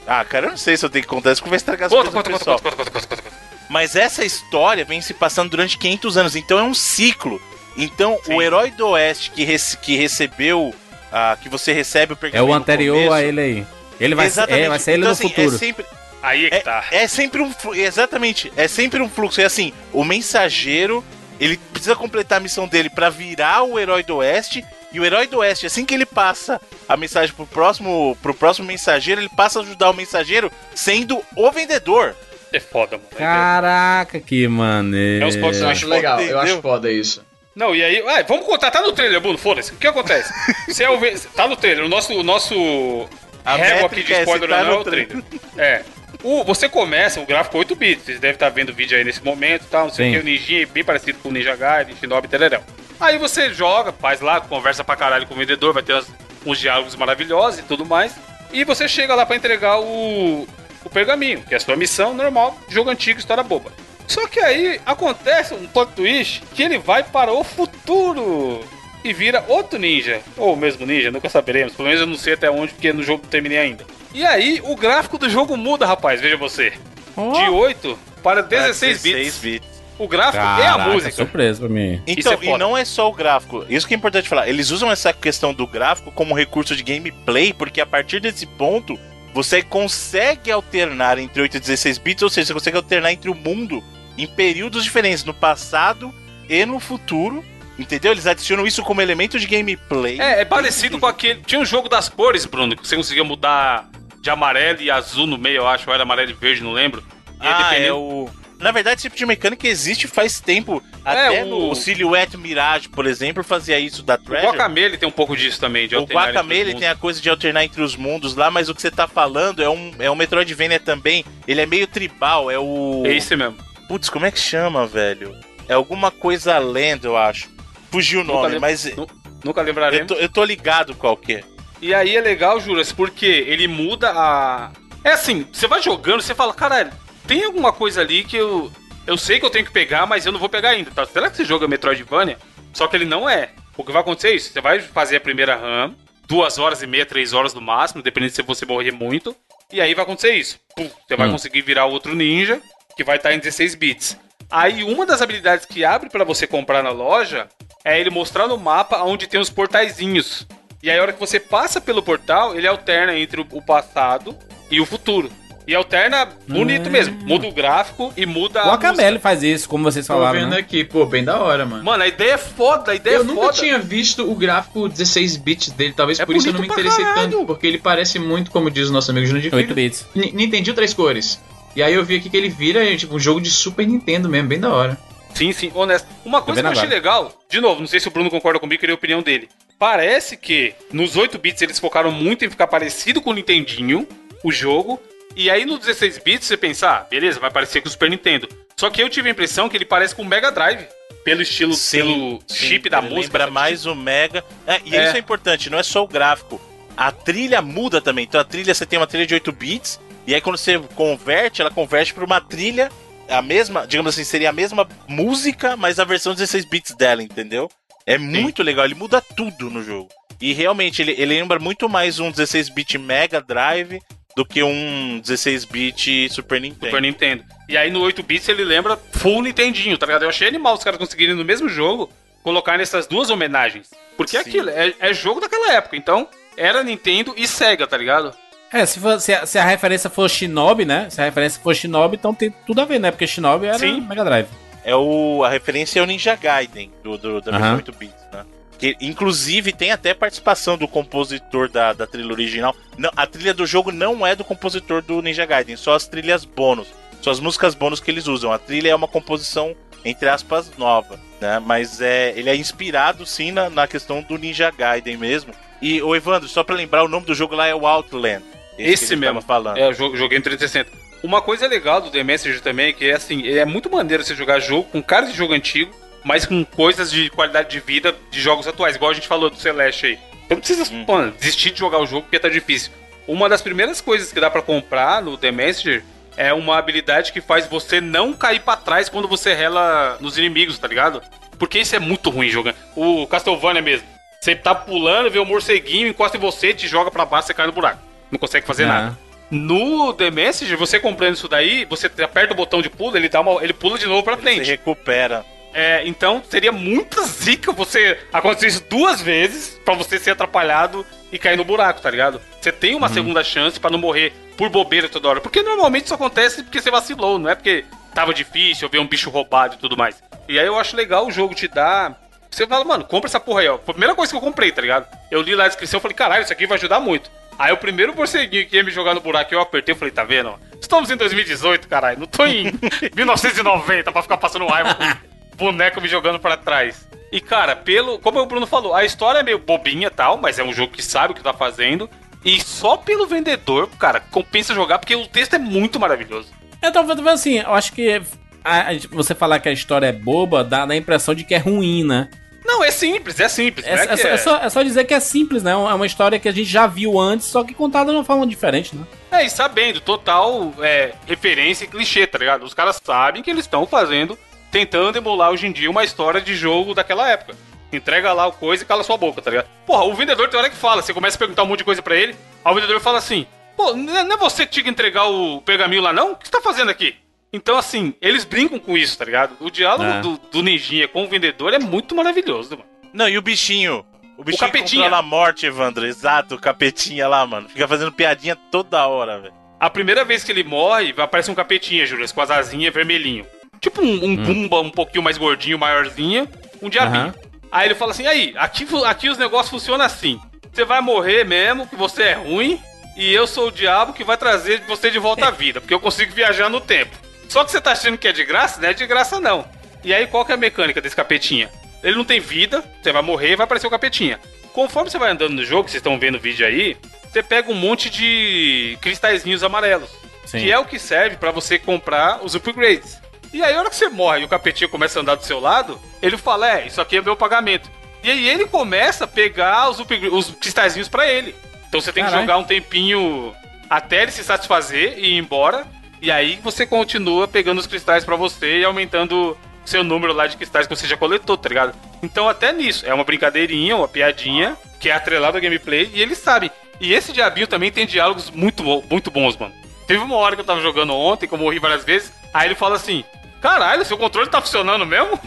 Ah, cara, eu não sei se eu tenho que contar isso, que vai estragar as Conta, coisas conta, pessoal. conta, conta, conta, conta, conta. Mas essa história vem se passando durante 500 anos, então é um ciclo. Então, Sim. o herói do Oeste que, rece- que recebeu, ah, que você recebe o É pergaminho o no anterior começo, a ele aí. Ele vai, ser, é, vai ser ele Então, no assim, futuro. É sempre, Aí é que é, tá. é sempre um exatamente, é sempre um fluxo. É assim, o mensageiro, ele precisa completar a missão dele pra virar o herói do Oeste, e o herói do Oeste, assim que ele passa a mensagem pro próximo, pro próximo mensageiro, ele passa a ajudar o mensageiro sendo o vendedor. É foda, mano. Caraca, que maneiro. É os plot Eu acho legal, eu acho foda isso. Não, e aí, ah, vamos contar, tá no trailer, Bruno, foda-se. O que acontece? Você é o tá no trailer, o nosso, o nosso A régua aqui de é, spoiler tá não é o trailer. É. O, você começa, o gráfico 8 bits, vocês devem estar vendo o vídeo aí nesse momento e tal, não sei o que, o Ninja é bem parecido com o Ninja Gaiden, Shinobi Telerão. Aí você joga, faz lá, conversa pra caralho com o vendedor, vai ter uns diálogos maravilhosos e tudo mais. E você chega lá pra entregar o, o pergaminho, que é a sua missão normal, jogo antigo, história boba. Só que aí acontece um plot twist que ele vai para o futuro e vira outro ninja. Ou o mesmo ninja, nunca saberemos. Pelo menos eu não sei até onde, porque no jogo não terminei ainda. E aí o gráfico do jogo muda, rapaz, veja você. De 8 para 16, bits. bits. O gráfico e a Caraca, música. surpresa pra mim. Então, Isso é e não é só o gráfico. Isso que é importante falar. Eles usam essa questão do gráfico como recurso de gameplay, porque a partir desse ponto você consegue alternar entre 8 e 16 bits, ou seja, você consegue alternar entre o mundo em períodos diferentes, no passado e no futuro. Entendeu? Eles adicionam isso como elemento de gameplay. É, é parecido com aquele. Tinha um jogo das cores, Bruno, que você conseguia mudar de amarelo e azul no meio, eu acho, ou era amarelo e verde, não lembro. E aí, Ah, é dependendo- o. Na verdade, esse tipo de mecânica existe faz tempo. Até o- no Silhouette Mirage, por exemplo, fazia isso da O Treasure. Guacamele tem um pouco disso também, de O Guacamele tem a coisa de alternar entre os mundos lá, mas o que você tá falando é um, é um Metroidvania também. Ele é meio tribal, é o. É esse mesmo. Putz, como é que chama, velho? É alguma coisa Land, eu acho. Fugiu o nome, lem- mas nu- Nunca lembrarei. eu tô, eu tô ligado qual que é. E aí é legal, Juras, porque ele muda a. É assim, você vai jogando, você fala, caralho, tem alguma coisa ali que eu. Eu sei que eu tenho que pegar, mas eu não vou pegar ainda. Tá? Será que esse jogo é Metroidvania? Só que ele não é. O que vai acontecer é isso: você vai fazer a primeira RAM, duas horas e meia, três horas no máximo, dependendo se você morrer muito. E aí vai acontecer isso. Pum, você vai Hum. conseguir virar outro ninja, que vai estar em 16 bits. Aí uma das habilidades que abre pra você comprar na loja é ele mostrar no mapa onde tem os portaizinhos. E aí, a hora que você passa pelo portal, ele alterna entre o passado e o futuro. E alterna bonito Hum. mesmo. Muda o gráfico e muda O a Akamele música. faz isso, como vocês Tô falaram, vendo né? aqui, pô, bem da hora, mano. Mano, a ideia é foda, a ideia eu é nunca foda. tinha visto o gráfico 16 bits dele, talvez É por isso eu não me interessei caralho. tanto, porque ele parece muito, como diz o nosso amigo Júnior de 8 Filho, bits. N- Nintendo três cores. E aí eu vi aqui que ele vira tipo um jogo de Super Nintendo mesmo, bem da hora. Sim, sim, honesto. Uma coisa que eu achei legal, de novo, não sei se o Bruno concorda comigo, queria a opinião dele. Parece que nos 8 bits eles focaram muito em ficar parecido com o Nintendinho, o jogo. E aí no 16 bits você pensa, ah, beleza, vai parecer com o Super Nintendo. Só que eu tive a impressão que ele parece com o Mega Drive. Pelo estilo, pelo chip da ele música. Lembra mais o Mega. É, e É. isso é importante, não é só o gráfico. A trilha muda também. Então a trilha, você tem uma trilha de 8 bits, e aí quando você converte, ela converte para uma trilha, a mesma, digamos assim, seria a mesma música, mas a versão 16 bits dela, entendeu? É muito legal, ele muda tudo no jogo. E realmente, ele, ele lembra muito mais um 16-bit Mega Drive do que um 16-bit Super Nintendo. Super Nintendo. E aí no 8 bits ele lembra full Nintendinho, tá ligado? Eu achei animal os caras conseguirem no mesmo jogo colocar nessas duas homenagens. Porque é aquilo, é, é jogo daquela época, então era Nintendo e Sega, tá ligado? É, se, for- se a, se a referência for Shinobi, né? Se a referência for Shinobi, então tem tudo a ver, né? Porque Shinobi era Sim. Mega Drive. É o, a referência é o Ninja Gaiden, do, do- da versão Aham. 8 bits, né? Que, inclusive tem até participação do compositor da, da trilha original. Não, a trilha do jogo não é do compositor do Ninja Gaiden, só as trilhas bônus. Só as músicas bônus que eles usam. A trilha é uma composição, entre aspas, nova, né? Mas é, ele é inspirado sim na, na questão do Ninja Gaiden mesmo. E, o Evandro, só pra lembrar, o nome do jogo lá é o Outland. Esse que ele mesmo. falando. É, eu jo- joguei no 360. Uma coisa legal do The Messenger também é que é assim, é muito maneiro você jogar jogo com cara de jogo antigo, mas com coisas de qualidade de vida de jogos atuais, igual a gente falou do Celeste aí. Você não precisa Hum. mano, desistir de jogar o jogo porque tá difícil. Uma das primeiras coisas que dá pra comprar no The Messenger é uma habilidade que faz você não cair pra trás quando você rela nos inimigos, tá ligado? Porque isso é muito ruim jogando. O Castlevania mesmo. Você tá pulando, vê o morceguinho, encosta em você, te joga pra baixo, você cai no buraco. Não consegue fazer É. nada. No The Messenger, você comprando isso daí, você aperta o botão de pulo, ele dá uma, ele pula de novo pra Você frente. recupera. É, então seria muita zica você acontecer isso duas vezes pra você ser atrapalhado e cair no buraco, tá ligado? Você tem uma segunda chance pra não morrer por bobeira toda hora. Porque normalmente isso acontece porque você vacilou, não é porque tava difícil, ver um bicho roubado e tudo mais. E aí eu acho legal o jogo te dar. Você fala, mano, compra essa porra aí, ó. Primeira coisa que eu comprei, tá ligado? Eu li lá a descrição e falei, caralho, isso aqui vai ajudar muito. Aí o primeiro morceguinho que ia me jogar no buraco eu apertei, eu falei, tá vendo? Estamos em 2018, caralho. Não tô em 1990 pra ficar passando raiva boneco me jogando pra trás. E cara, pelo. Como o Bruno falou, a história é meio bobinha e tal, mas é um jogo que sabe o que tá fazendo. E só pelo vendedor, cara, compensa jogar, porque o texto é muito maravilhoso. Eu tava vendo assim, eu acho que a- a- você falar que a história é boba dá, a impressão de que é ruim, né? Não, é simples, é simples. É, não é só, é só- é só dizer que é simples, né? É uma história que a gente já viu antes, só que contada de uma forma diferente, né? É, e sabendo, total é, referência e clichê, tá ligado? Os caras sabem que eles estão fazendo, tentando emular hoje em dia uma história de jogo daquela época. Entrega lá o coisa e cala sua boca, tá ligado? Porra, o vendedor tem hora que fala, você começa a perguntar um monte de coisa pra ele, aí o vendedor fala assim, pô, não é você que tinha que entregar o pergaminho lá não? O que você tá fazendo aqui? Então, assim, eles brincam com isso, tá ligado? O diálogo É. do, do Ninjinha com o vendedor é muito maravilhoso, mano. Não, e o bichinho? O bichinho que capetinha. a morte, Evandro. Exato, o capetinha lá, mano. Fica fazendo piadinha toda hora, velho. A primeira vez que ele morre, aparece um capetinha, Júlio, com as asinhas vermelhinho. Tipo um, um Pumba um pouquinho mais gordinho, maiorzinho, um diabinho. Aham. Aí ele fala assim, aí, aqui, aqui os negócios funcionam assim. Você vai morrer mesmo, que você é ruim, e eu sou o diabo que vai trazer você de volta à vida, porque eu consigo viajar no tempo. Só que você tá achando que é de graça? Não é de graça, não. E aí, qual que é a mecânica desse capetinha? Ele não tem vida, você vai morrer e vai aparecer o capetinha. Conforme você vai andando no jogo, vocês estão vendo o vídeo aí, você pega um monte de cristalzinhos amarelos. Sim. Que é o que serve pra você comprar os upgrades. E aí, a hora que você morre e o capetinha começa a andar do seu lado, ele fala: É, isso aqui é meu pagamento. E aí ele começa a pegar os, os cristalzinhos pra ele. Então você tem que jogar um tempinho até ele se satisfazer e ir embora. E aí você continua pegando os cristais pra você e aumentando seu número lá de cristais que você já coletou, tá ligado? Então até nisso, é uma brincadeirinha, uma piadinha, que é atrelada ao gameplay, e eles sabem. E esse diabinho também tem diálogos muito, muito bons, mano. Teve uma hora que eu tava jogando ontem, que eu morri várias vezes, aí ele fala assim, caralho, seu controle tá funcionando mesmo?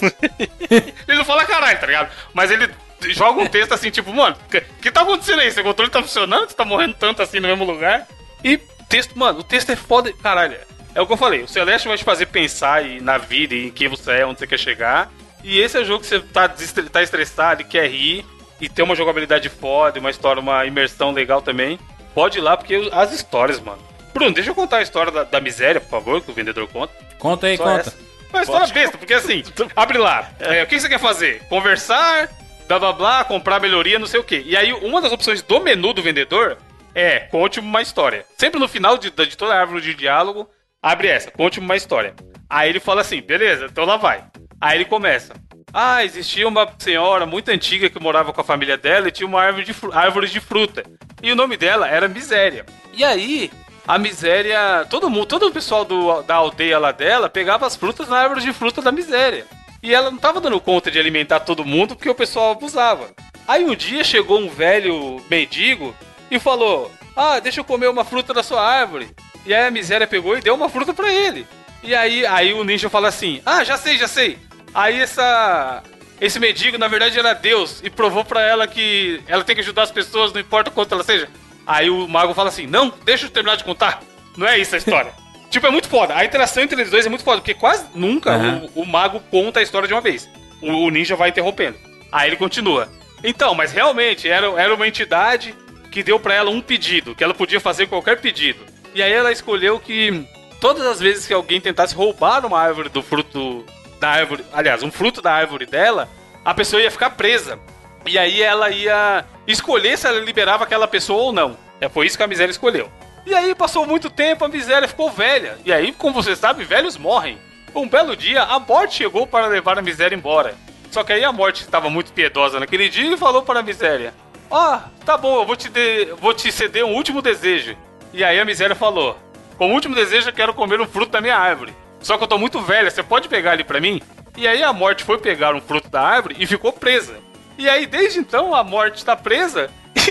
ele não fala caralho, tá ligado? Mas ele joga um texto assim, tipo, mano, o que, tá acontecendo aí? Seu controle tá funcionando? Você tá morrendo tanto assim no mesmo lugar? E texto, mano, o texto é foda. Caralho, é o que eu falei. O Celeste vai te fazer pensar e, na vida e em quem você é, onde você quer chegar. E esse é o jogo que você tá, tá estressado e quer rir. E tem uma jogabilidade foda, uma história, uma imersão legal também. Pode ir lá, porque as histórias, mano. Bruno, deixa eu contar a história da, da miséria, por favor, que o vendedor conta. Conta aí, Só conta. essa. Uma história besta, porque assim, abre lá. É, o que você quer fazer? Conversar, blá blá blá, comprar melhoria, não sei o quê. E aí, uma das opções do menu do vendedor é conte uma história. Sempre no final de, de toda a árvore de diálogo, abre essa, conte uma história. Aí ele fala assim, beleza, então lá vai. Aí ele começa. Ah, existia uma senhora muito antiga que morava com a família dela e tinha uma árvore de, árvore de fruta. E o nome dela era Miséria. E aí, a miséria. Todo mundo, todo o pessoal do- da aldeia lá dela pegava as frutas na árvore de fruta da miséria. E ela não tava dando conta de alimentar todo mundo porque o pessoal abusava. Aí um dia chegou um velho mendigo e falou: Ah, deixa eu comer uma fruta da sua árvore. E aí a miséria pegou e deu uma fruta pra ele. E aí, aí o ninja fala assim: Ah, já sei, já sei. Aí essa. Esse mendigo, na verdade, era Deus e provou pra ela que ela tem que ajudar as pessoas, não importa quanto ela seja. Aí o mago fala assim: Não, deixa eu terminar de contar. Não é isso a história. tipo, é muito foda. A interação entre eles dois é muito foda, porque quase nunca Aham. o, o mago conta a história de uma vez. O, o ninja vai interrompendo. Aí ele continua. Então, mas realmente era, era uma entidade que deu pra ela um pedido, que ela podia fazer qualquer pedido. E aí ela escolheu que todas as vezes que alguém tentasse roubar uma árvore do fruto da árvore, aliás, um fruto da árvore dela, a pessoa ia ficar presa. E aí ela ia escolher se ela liberava aquela pessoa ou não. É foi isso que a miséria escolheu. E aí passou muito tempo, a miséria ficou velha. E aí, como você sabe, velhos morrem. Um belo dia, a morte chegou para levar a miséria embora. Só que aí a morte estava muito piedosa naquele dia e falou para a miséria: Ó, tá bom, eu vou te, de- vou te ceder um último desejo. E aí a miséria falou: Como último desejo, eu quero comer um fruto da minha árvore. Só que eu tô muito velha, você pode pegar ele pra mim? E aí a morte foi pegar um fruto da árvore e ficou presa. E aí, desde então, a morte tá presa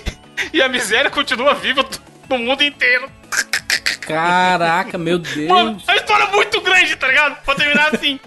e a miséria continua viva no mundo inteiro. Caraca, meu Deus. Mano, a história é muito grande, tá ligado? Pra terminar assim.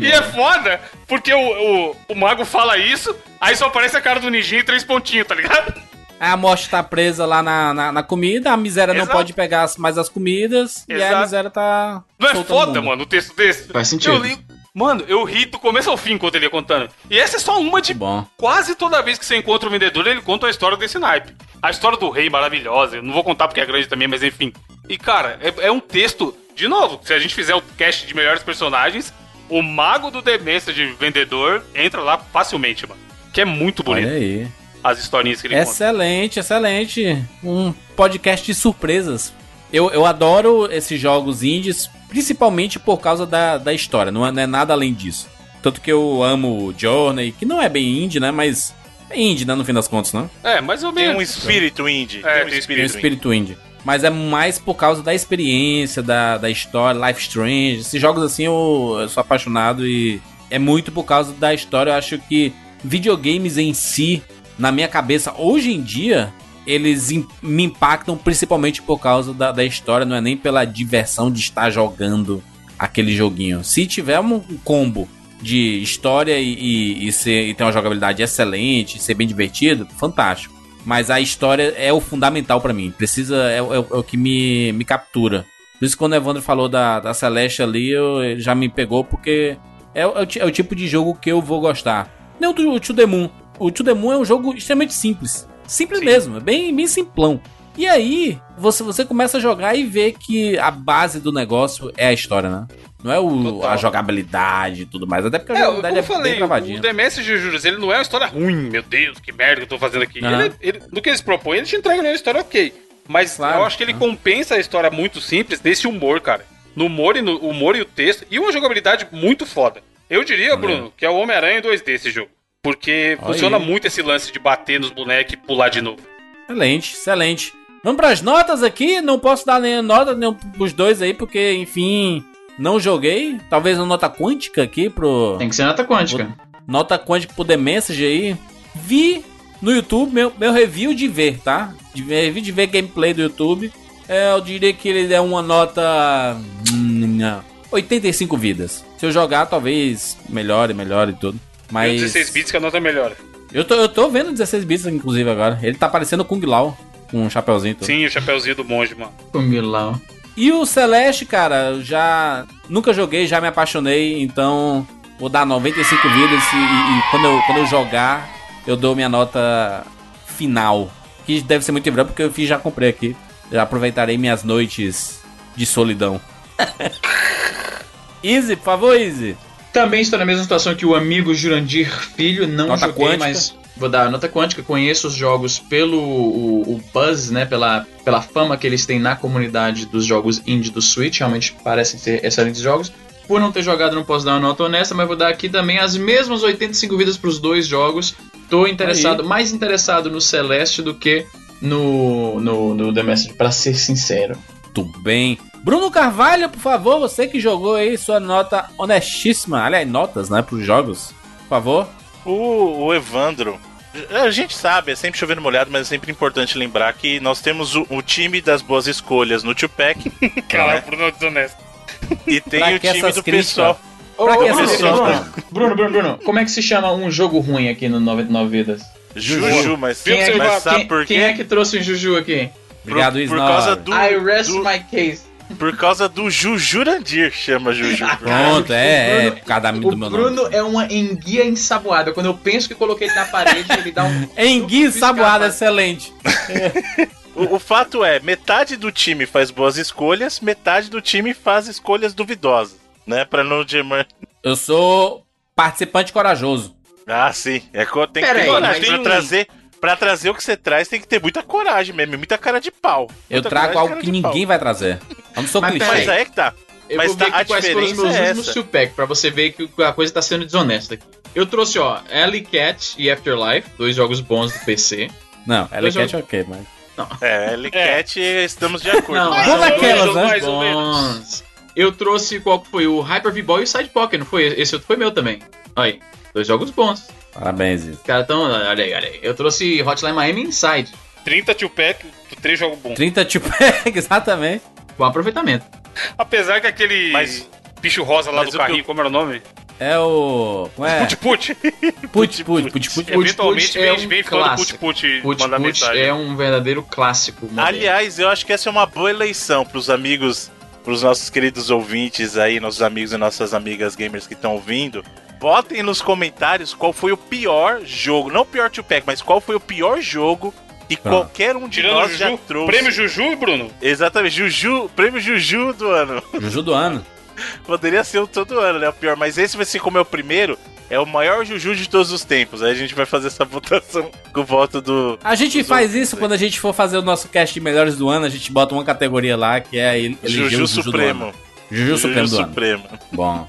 E é foda, porque o, o, o mago fala isso, aí só aparece a cara do ninjinha e três pontinhos, tá ligado? A morte tá presa lá na, na, na comida, a miséria não Exato. pode pegar as- mais as comidas, e aí a Exato. miséria tá. Não é foda, mano, o texto desse? Faz sentido. Eu li... Mano, eu ri do começo ao fim enquanto ele ia contando. E essa é só uma de Bom. quase toda vez que você encontra o vendedor, ele conta a história desse naipe. A história do rei maravilhosa. Eu não vou contar porque é grande também, mas enfim. E, cara, é, é um texto. De novo, se a gente fizer o cast de melhores personagens, o mago do demência de vendedor entra lá facilmente, mano. Que é muito bonito. Olha aí. as historinhas que ele conta. Excelente, excelente. Um podcast de surpresas. Eu, eu adoro esses jogos indies, principalmente por causa da, da história, não é, não é nada além disso. Tanto que eu amo Journey, que não é bem indie, né? Mas é indie, né? No fim das contas, não? É, mais ou Tem menos. um espírito indie. É, tem um tem Tem o espírito indie. espírito indie. Mas é mais por causa da experiência, da, da história, Life Strange. Esses jogos assim eu, eu sou apaixonado e é muito por causa da história. Eu acho que videogames em si, na minha cabeça, hoje em dia, eles me impactam principalmente por causa da, da história, não é nem pela diversão de estar jogando aquele joguinho. Se tiver um combo de história e, e, e ser, e ter uma jogabilidade excelente, ser bem divertido, fantástico. Mas a história é o fundamental pra mim. Precisa, é, o- é é o que me, me captura. Por isso, quando o Evandro falou da, da Celeste ali, eu, já me pegou, porque é, o- é o, é o tipo de jogo que eu vou gostar. Nem o o To The Moon. O To The Moon é um jogo extremamente simples. Simples mesmo, é bem, bem simplão. E aí, você, você começa a jogar e vê que a base do negócio é a história, né? Não é o, Total. a jogabilidade e tudo mais. Até porque a É, jogabilidade é, bem falei, travadinha. o The Message, Juros, ele não é uma história ruim, meu Deus, que merda que eu tô fazendo aqui. Aham. Ele, ele, no que eles propõem, ele te entrega uma história ok. Mas Claro. eu acho que ele compensa a história muito simples nesse humor, cara. No humor e no humor e o texto, e uma jogabilidade muito foda. Eu diria, Bruno, que é o Homem-Aranha 2D esse jogo. Porque Olha funciona aí. muito esse lance de bater nos bonecos e pular de novo. Excelente, excelente. Vamos pras notas aqui. Não posso dar nem nota nem pros dois aí, porque, enfim, não joguei. Talvez uma nota quântica aqui pro. Tem que ser nota quântica. Nota quântica pro The Message aí. Vi no YouTube meu, meu review de ver, tá? De ver, review de ver gameplay do YouTube. É, eu diria que ele é uma nota. hum, não, 85 vidas. Se eu jogar, talvez melhore, melhore e tudo. Mas... Mas. 16 bits que a nota é melhor. Eu tô, eu tô vendo 16 bits, inclusive, agora. Ele tá parecendo Kung Lao. Com um chapeuzinho e tudo. Sim, o chapeuzinho do monge, mano. Kung Lao. E o Celeste, cara, eu já nunca joguei, já me apaixonei, então vou dar 95 vidas e, e- e quando, eu, quando eu jogar, eu dou minha nota final. Que deve ser muito em breve, porque eu fiz, já comprei aqui. Já aproveitarei minhas noites de solidão. Easy, por favor, Easy. Também estou na mesma situação que o amigo Jurandir Filho, não Nota joguei, quântica. mas vou dar nota quântica. Conheço os jogos pelo o, o buzz, né, pela, pela fama que eles têm na comunidade dos jogos indie do Switch, realmente parecem ser excelentes jogos. Por não ter jogado, não posso dar uma nota honesta, mas vou dar aqui também as mesmas 85 vidas para os dois jogos. Tô interessado, mais interessado no Celeste do que no, no, no The Message, para ser sincero. Tudo bem. Bruno Carvalho, por favor, você que jogou aí sua nota honestíssima. Aliás, notas, né, pros jogos. Por favor. O, o Evandro. A gente sabe, é sempre chovendo molhado, mas é sempre importante lembrar que nós temos o, o time das boas escolhas no Tupac Caralho, Bruno é desonesto. e tem Pra o time do críticas? pessoal. Pra que Ô, Bruno, críticas? Bruno, Bruno, Bruno, Bruno, como é que se chama um jogo ruim aqui no 99 Vidas? Juju, mas, Quem é, que, mas sabe quem, por quê? quem é que trouxe o Juju aqui? Obrigado, por, por causa do, I rest do- my case. Por causa do Jujurandir, chama Juju. Pronto, é, é, Bruno- por causa da- do O meu nome. Bruno é uma enguia ensaboada. Quando eu penso que coloquei ele na parede, ele dá um. Enguia saboada, Escapa. excelente. O, o fato é, metade do time faz boas escolhas, metade do time faz escolhas duvidosas, né? Pra não gemar. Eu sou participante corajoso. Ah, sim. É, tem que ter aí, coragem. Pra um- trazer, pra trazer o que você traz, tem que ter muita coragem mesmo, muita cara de pau. Eu trago coragem, algo que de pau. ninguém vai trazer. Eu não sou Mas clichê. Mas aí é que tá. Eu Mas vou ver tá- a aqui quais foram os diferença meus é últimos essa. Tupac, pra você ver que a coisa tá sendo desonesta aqui. Eu trouxe, ó, Alley Cat e Afterlife, dois jogos bons do PC. Não, Dois é jogos- ok, mas. É, L-Cat, estamos de acordo. Não, Mas naquelas, dois né? mais ou menos. bons. Eu trouxe qual que foi? O Hyper V-Boy e o Side Pocket, não foi? Esse outro foi meu também. Olha aí, dois jogos bons. Parabéns, Izzy. Os caras tão. Olha aí, olha aí. Eu trouxe Hotline Miami Inside, 30 Tupac, 3 jogos bons. 30 tipo, exatamente. com aproveitamento. Apesar que aquele Mas- bicho rosa lá mas do carrinho, eu- como era o nome? É o. Como é? Put Put. Put, put, put, put. Put Eventualmente Put vem, é um vem fã do Put clássico. Put Put mandar Put mensagem. é um verdadeiro clássico. moderno. Aliás, eu acho que essa é uma boa eleição pros amigos, pros nossos queridos ouvintes aí, nossos amigos e nossas amigas gamers que estão ouvindo. Botem nos comentários qual foi o pior jogo, não o pior Tupac, mas qual foi o pior jogo e qualquer um de Tirando nós já Juju. trouxe. Prêmio Juju, Bruno? Exatamente, Juju, prêmio Juju do ano. Juju do ano. Poderia ser o todo ano, né? O pior, mas esse vai ser como é o primeiro. é o maior Juju de todos os tempos. Aí a gente vai fazer essa votação com o voto do. A gente faz outros isso aí. quando a gente for fazer o nosso cast de melhores do ano, a gente bota uma categoria lá que é Juju o Juju do Supremo. ano. Juju, Supremo do ano. Supremo. Bom.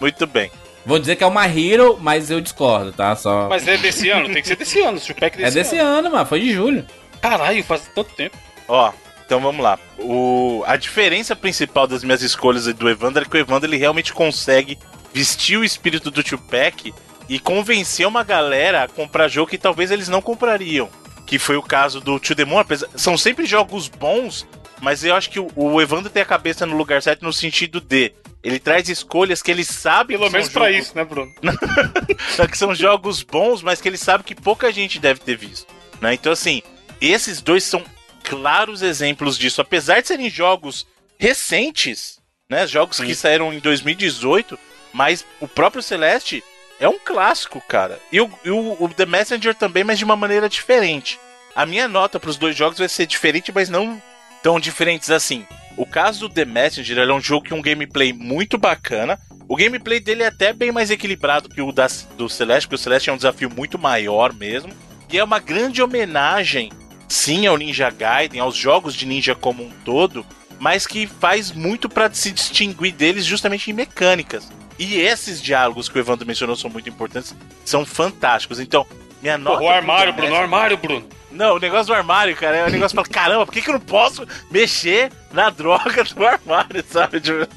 Muito bem. Vou dizer que é uma Hero, mas eu discordo, tá? Só. Mas é desse ano, tem que ser desse ano. O pack é desse ano, mano. Foi de julho. Caralho, faz tanto tempo. Ó, então vamos lá. O, a diferença principal das minhas escolhas e do Evandro é que o Evandro ele realmente consegue vestir o espírito do Tupac e convencer uma galera a comprar jogo que talvez eles não comprariam. Que foi o caso do Moon. apesar- São sempre jogos bons, mas eu acho que o, o Evandro tem a cabeça no lugar certo no sentido de. Ele traz escolhas que ele sabe Pelo que menos pra jogos- isso, né, Bruno? que são jogos bons, mas que ele sabe que pouca gente deve ter visto. Né? Então, assim, esses dois são claros exemplos disso. Apesar de serem jogos recentes, né? Jogos que saíram em 2018, mas o próprio Celeste é um clássico, cara. E o, e o The Messenger também, mas de uma maneira diferente. A minha nota para os dois jogos vai ser diferente, mas não tão diferentes assim. O caso do The Messenger é um jogo que um gameplay muito bacana. O gameplay dele é até bem mais equilibrado que o da, do Celeste, porque o Celeste é um desafio muito maior mesmo. E é uma grande homenagem, sim, ao Ninja Gaiden, aos jogos de ninja como um todo, mas que faz muito para se distinguir deles justamente em mecânicas. E esses diálogos que o Evandro mencionou são muito importantes, são fantásticos. Então, minha nota. Porra, o armário, Bruno, o armário, Bruno. não, o negócio do armário, cara, é um negócio fala, caramba, por que, que eu não posso mexer na droga do armário, sabe? Tipo,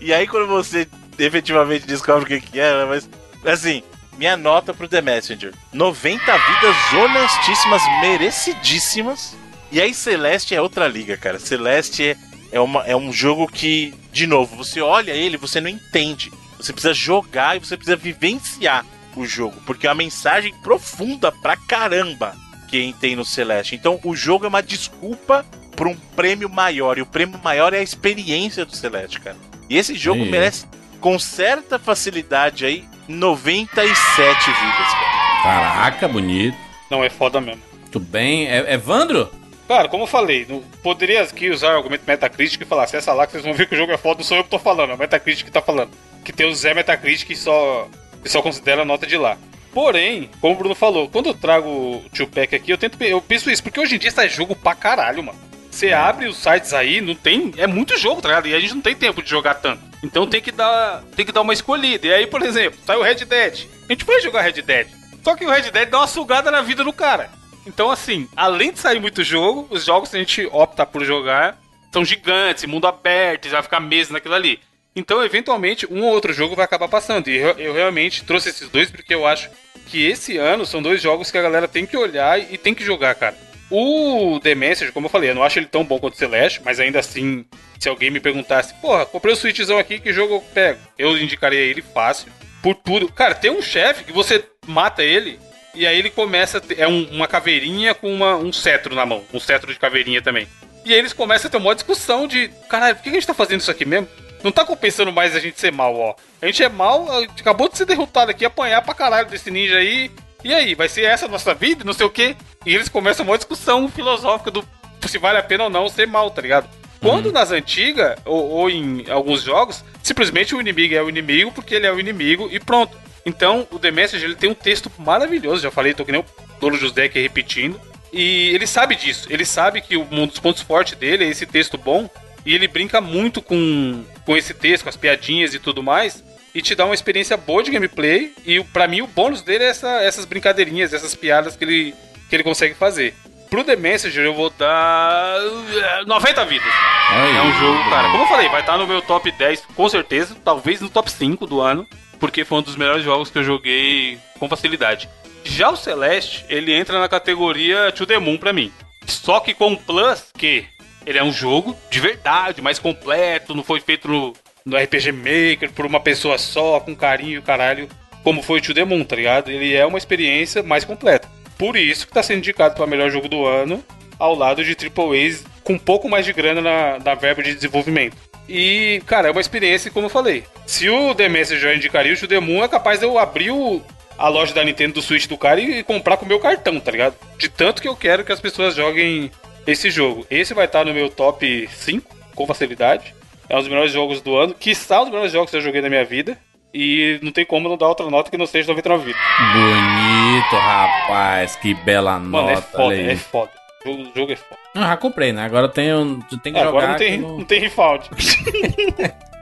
E aí quando você efetivamente descobre o que, que é, né, mas assim, minha nota pro The Messenger: 90 vidas honestíssimas, merecidíssimas. E aí Celeste é outra liga, cara. Celeste é, é, uma, é um jogo que, de novo, você olha ele, você não entende. Você precisa jogar e você precisa vivenciar o jogo, porque é uma mensagem profunda pra caramba que tem no Celeste. Então o jogo é uma desculpa para um prêmio maior, e o prêmio maior é a experiência do Celeste, cara. E esse jogo Sim. merece, com certa facilidade aí, 97 vidas, cara. Caraca, bonito. Não, é foda mesmo. Muito bem. É, Evandro? Cara, como eu falei, não- poderia aqui usar o argumento Metacritic e falar, acessa lá que vocês vão ver que o jogo é foda, não sou eu que tô falando, é o Metacritic que tá falando. Que tem o Zé Metacritic que só, que só considera a nota de lá. Porém, como o Bruno falou, quando eu trago o Tio Pack aqui, eu tento eu penso isso, porque hoje em dia sai jogo pra caralho, mano. Você abre os sites aí, não tem. É muito jogo, tá ligado? E a gente não tem tempo de jogar tanto. Então tem que dar. Tem que dar uma escolhida. E aí, por exemplo, sai o Red Dead. A gente vai jogar Red Dead. Só que o Red Dead dá uma sugada na vida do cara. Então, assim, além de sair muito jogo, os jogos que a gente opta por jogar são gigantes, mundo aberto, já vai ficar meses naquilo ali. Então, eventualmente, um ou outro jogo vai acabar passando. E eu, eu realmente trouxe esses dois porque eu acho que esse ano são dois jogos que a galera tem que olhar e tem que jogar, cara. O The Message, como eu falei, eu não acho ele tão bom quanto o Celeste, mas ainda assim, se alguém me perguntasse, porra, comprei o Switchzão aqui, que jogo eu pego? Eu indicaria ele fácil. Por tudo. Cara, tem um chefe que você mata ele e aí ele começa. ter- É um- uma caveirinha com uma- um cetro na mão. Um cetro de caveirinha também. E aí eles começam a ter uma discussão de. Caralho, por que a gente tá fazendo isso aqui mesmo? Não tá compensando mais a gente ser mal, ó. A gente é mal, gente acabou de ser derrotado aqui, apanhar pra caralho desse ninja aí. E aí, vai ser essa a nossa vida? Não sei o quê. E eles começam uma discussão filosófica do se vale a pena ou não ser mal, tá ligado? Quando nas antigas, ou, ou em alguns jogos, simplesmente o inimigo é o inimigo porque ele é o inimigo e pronto. Então, o The Message ele tem um texto maravilhoso, já falei, tô que nem o Dono José aqui repetindo. E ele sabe disso, ele sabe que um dos pontos fortes dele é esse texto bom, e ele brinca muito com, com esse texto, com as piadinhas e tudo mais, e te dá uma experiência boa de gameplay, e o- pra mim o bônus dele é essa- essas brincadeirinhas, essas piadas que ele, que ele consegue fazer. Pro The Messenger eu vou dar eh, 90 vidas. Aí. É um jogo, cara, como eu falei, vai estar no meu top 10, com certeza, talvez no top 5 do ano, porque foi um dos melhores jogos que eu joguei com facilidade. Já o Celeste, ele entra na categoria To The Moon pra mim. Só que com um plus que ele é um jogo de verdade, mais completo, não foi feito no, no RPG Maker por uma pessoa só, com carinho e caralho, como foi o To The Moon, tá ligado? Ele é uma experiência mais completa. Por isso que tá sendo indicado para melhor jogo do ano, ao lado de AAAs com um pouco mais de grana na, na verba de desenvolvimento. E, cara, é uma experiência, como eu falei. Se o The Messenger já indicaria, o Moon é capaz de eu abrir o- a loja da Nintendo do Switch do cara e comprar com o meu cartão, tá ligado? De tanto que eu quero que as pessoas joguem esse jogo. Esse vai estar no meu top 5, com facilidade. É um dos melhores jogos do ano. Que um dos melhores jogos que eu joguei na minha vida. e não tem como não dar outra nota que não seja 99 vidas. Bonito, rapaz. Que bela Mano, é nota. foda, olha aí. é foda. O jogo, o jogo é foda. Eu já comprei, né? Agora tem que É, jogar. agora não tem, não tem refund.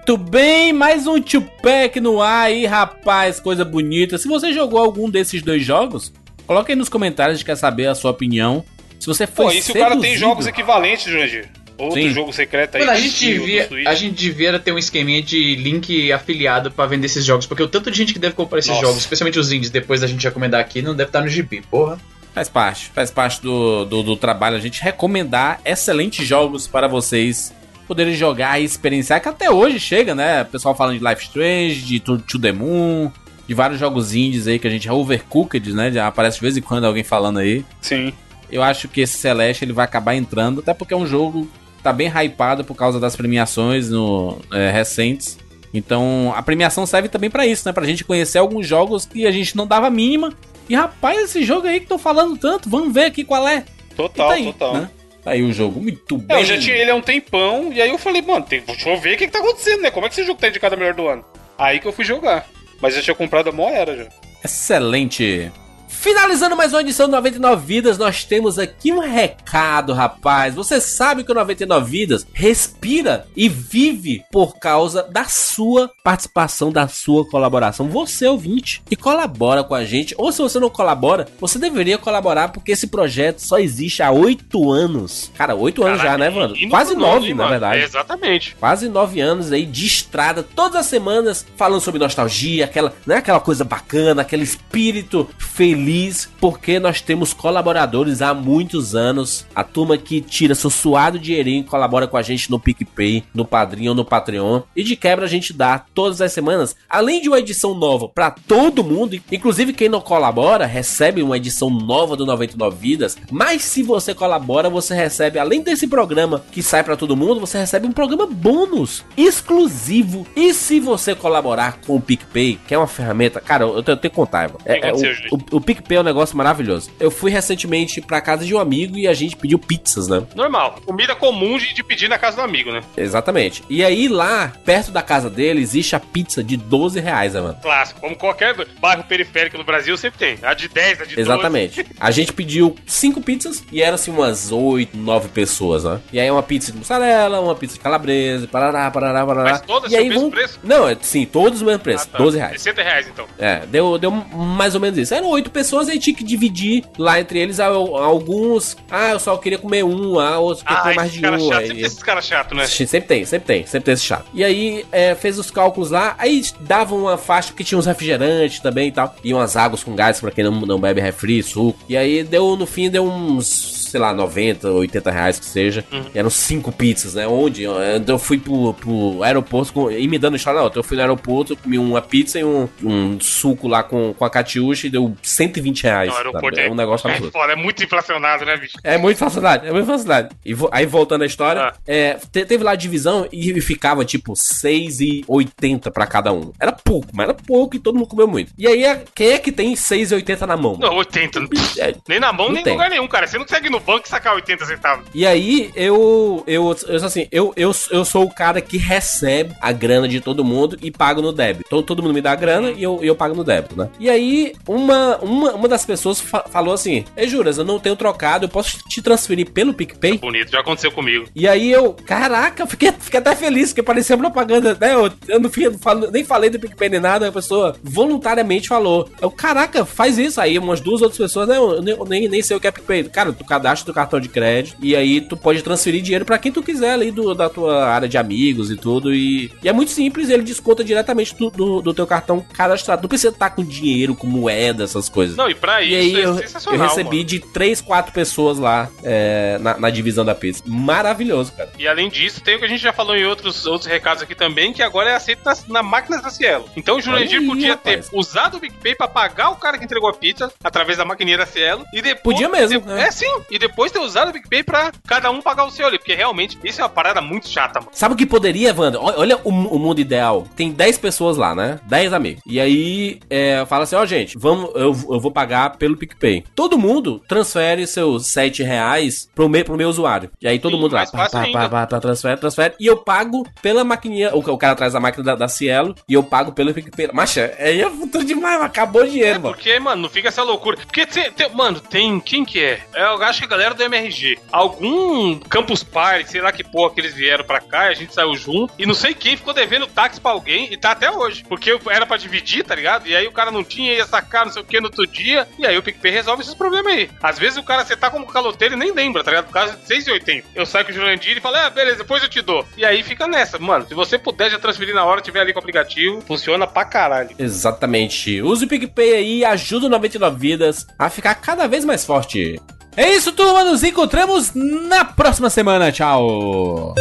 Muito bem, mais um Tupac no ar aí, rapaz, coisa bonita. Se você jogou algum desses dois jogos, coloque aí nos comentários, a gente quer saber a sua opinião. Se você foi Pô, e se o cara tem jogos equivalentes, Jurandir? Outro Sim. jogo secreto aí. Mano, a gente, devia, a gente devia ter um esqueminha de link afiliado pra vender esses jogos, porque o tanto de gente que deve comprar esses Nossa. jogos, especialmente os indies, depois da gente recomendar aqui, não deve estar no gibi, porra. Faz parte, faz parte do, do, do trabalho a gente recomendar excelentes jogos para vocês poderem jogar e experienciar, que até hoje chega, né? O pessoal falando de Life Strange, de To, to the Moon, de vários jogos indies aí que a gente é overcooked, né? Já aparece de vez em quando alguém falando aí. Sim. Eu acho que esse Celeste ele vai acabar entrando, até porque é um jogo que tá bem hypado por causa das premiações no, é, recentes. Então, a premiação serve também pra isso, né? Pra gente conhecer alguns jogos que a gente não dava mínima. E rapaz, esse jogo aí que estão falando tanto, vamos ver aqui qual é. Total, tá aí, total. né? Tá aí o jogo, muito É, bem. eu já tinha ele há um tempão, e aí eu falei, mano, tem, deixa eu ver o que, que tá acontecendo, né? Como é que esse jogo tá indicado a melhor do ano? Aí que eu fui jogar. Mas eu já tinha comprado a mó era já. Excelente. Finalizando mais uma edição do 99 Vidas, nós temos aqui um recado, rapaz. Você sabe que o 99 Vidas respira e vive por causa da sua participação, da sua colaboração. Você, ouvinte, que colabora com a gente, ou se você não colabora, você deveria colaborar porque esse projeto só existe há oito anos. Cara, oito anos já, né, mano? E no Quase nove, na verdade. É, exatamente. Quase nove anos aí de estrada, todas as semanas falando sobre nostalgia, aquela, né, aquela coisa bacana, aquele espírito feliz, porque nós temos colaboradores há muitos anos. A turma que tira seu suado dinheirinho e colabora com a gente no PicPay, no Padrinho ou no Patreon. E de quebra a gente dá todas as semanas, além de uma edição nova pra todo mundo, inclusive quem não colabora recebe uma edição nova do 99 Vidas. Mas se você colabora, você recebe, além desse programa que sai pra todo mundo, você recebe um programa bônus exclusivo. E se você colaborar com o PicPay, que é uma ferramenta, cara, eu tenho, eu tenho que contar. É, é, o, o, o PicPay é um negócio maravilhoso. Eu fui recentemente pra casa de um amigo e a gente pediu pizzas, né? Normal. Comida comum de, pedir na casa do amigo, né? Exatamente. E aí lá, perto da casa dele, existe a pizza de 12 reais, né, mano? Clássico. Como qualquer bairro periférico no Brasil sempre tem. A de 10, a de 12. Exatamente. A gente pediu cinco pizzas e eram assim umas oito, nove pessoas, né? E aí uma pizza de mussarela, uma pizza de calabresa, parará, parará, parará. Mas todas e aí vão... preço? Não, é, sim, todos o mesmo preço, Ah, tá. 12 reais. 60 reais, então. É, deu, deu mais ou menos isso. Eram oito pessoas e aí tinha que dividir lá entre eles a- alguns. Ah, eu só queria comer um, ah, outros queria comer mais de um. chatos, aí- sempre tem esses caras chatos, né? Sempre tem, sempre tem, sempre tem esse chato. E aí, é, fez os cálculos lá, aí dava uma faixa, porque tinha uns refrigerantes também e tal, e umas águas com gás pra quem não, não bebe refri, suco. E aí deu, no fim, deu uns, sei lá, 90, 80 reais que seja. E eram cinco pizzas, né? Onde? Eu, eu fui pro, pro aeroporto com, e me dando história, não, eu fui no aeroporto, comi uma pizza e um, um suco lá com, com a catiuxa e deu 120 reais. Não, aeroporto É um negócio é, absurdo. foda, é muito inflacionado, né, bicho? É muito facilidade, é muito facilidade. E vo- aí voltando à história, Ah. é, te- teve lá a divisão e ficava tipo 6,80 pra cada um. Era pouco, mas era pouco e todo mundo comeu muito. E aí, a- quem é que tem 6,80 na mão? Não, 80. não- É, Nem na mão, nem em lugar nenhum, cara. Você não consegue no banco e sacar 80 centavos. E aí, eu, eu, eu assim, eu, eu, eu sou o cara que recebe a grana de todo mundo e pago no débito. Todo, todo mundo me dá a grana e eu, eu pago no débito, né? E aí, uma, uma, uma das pessoas fa- falou assim: Ei, Juras, eu não tenho trocado, eu posso te transferir pelo PicPay? Bonito, já aconteceu comigo. E aí eu, caraca, fiquei, fiquei até feliz, porque parecia propaganda, né? Eu, eu não fui, nem falei do PicPay nem nada, a pessoa voluntariamente falou. Eu, caraca, faz isso. Aí umas duas outras pessoas, né? Eu, nem- eu nem, nem sei o que é PicPay. Cara, tu cadastra teu cartão de crédito e aí tu pode transferir dinheiro pra quem tu quiser ali do, da tua área de amigos e tudo. E, e é muito simples, ele desconta diretamente do, do, do teu cartão cadastrado. Não precisa estar com dinheiro, com moeda, essas coisas. Não, e pra E isso aí é eu, eu recebi mano. de 3, 4 pessoas lá é, na, na divisão da pizza. Maravilhoso, cara. E além disso, tem o que a gente já falou em outros, outros recados aqui também, que agora é aceito na, na máquina da Cielo. Então o Jurandir aí, podia rapaz. ter usado o PicPay pra pagar o cara que entregou a pizza através da maquininha da Cielo e depois. Podia mesmo, de- né? É sim. E depois ter usado o PicPay pra cada um pagar o seu ali. Porque realmente isso é uma parada muito chata, mano. Sabe o que poderia, Wanda? Olha, o, o mundo ideal. Tem 10 pessoas lá, né? 10 amigos. E aí, é, fala assim, ó, gente, vamos, eu, eu vou pagar pelo PicPay. Todo mundo transfere seus 7 reais pro meu, pro meu usuário. E aí todo Sim, mundo lá, pá, pá, pá, pá, pá, transfere, transfere. E eu pago pela maquininha, o, o cara traz a máquina da, da Cielo, e eu pago pelo PicPay. Macha, aí é futuro demais, acabou o dinheiro, mano. Porque, mano, não fica essa loucura. Porque, te- te- mano, tem. Quem que é? Eu acho que galera do MRG. Algum Campus Party, sei lá que porra que eles vieram pra cá, a gente saiu junto. E não sei quem ficou devendo táxi pra alguém e tá até hoje. Porque era pra dividir, tá ligado? E aí o cara não tinha, ia sacar, não sei o que no outro dia. E aí o PicPay resolve esses problemas aí. Às vezes o cara, você tá como caloteiro e nem lembra, tá ligado? Por causa de 6,80. Eu saio com o Jurandir e falo, ah, beleza, depois eu te dou. E aí fica nessa. Mano, se você puder já transferir na hora, tiver ali com o aplicativo, funciona pra caralho. Exatamente. Use o PicPay aí e ajuda o 99 Vidas a ficar cada vez mais forte. É isso, turma. Nos encontramos na próxima semana. Tchau.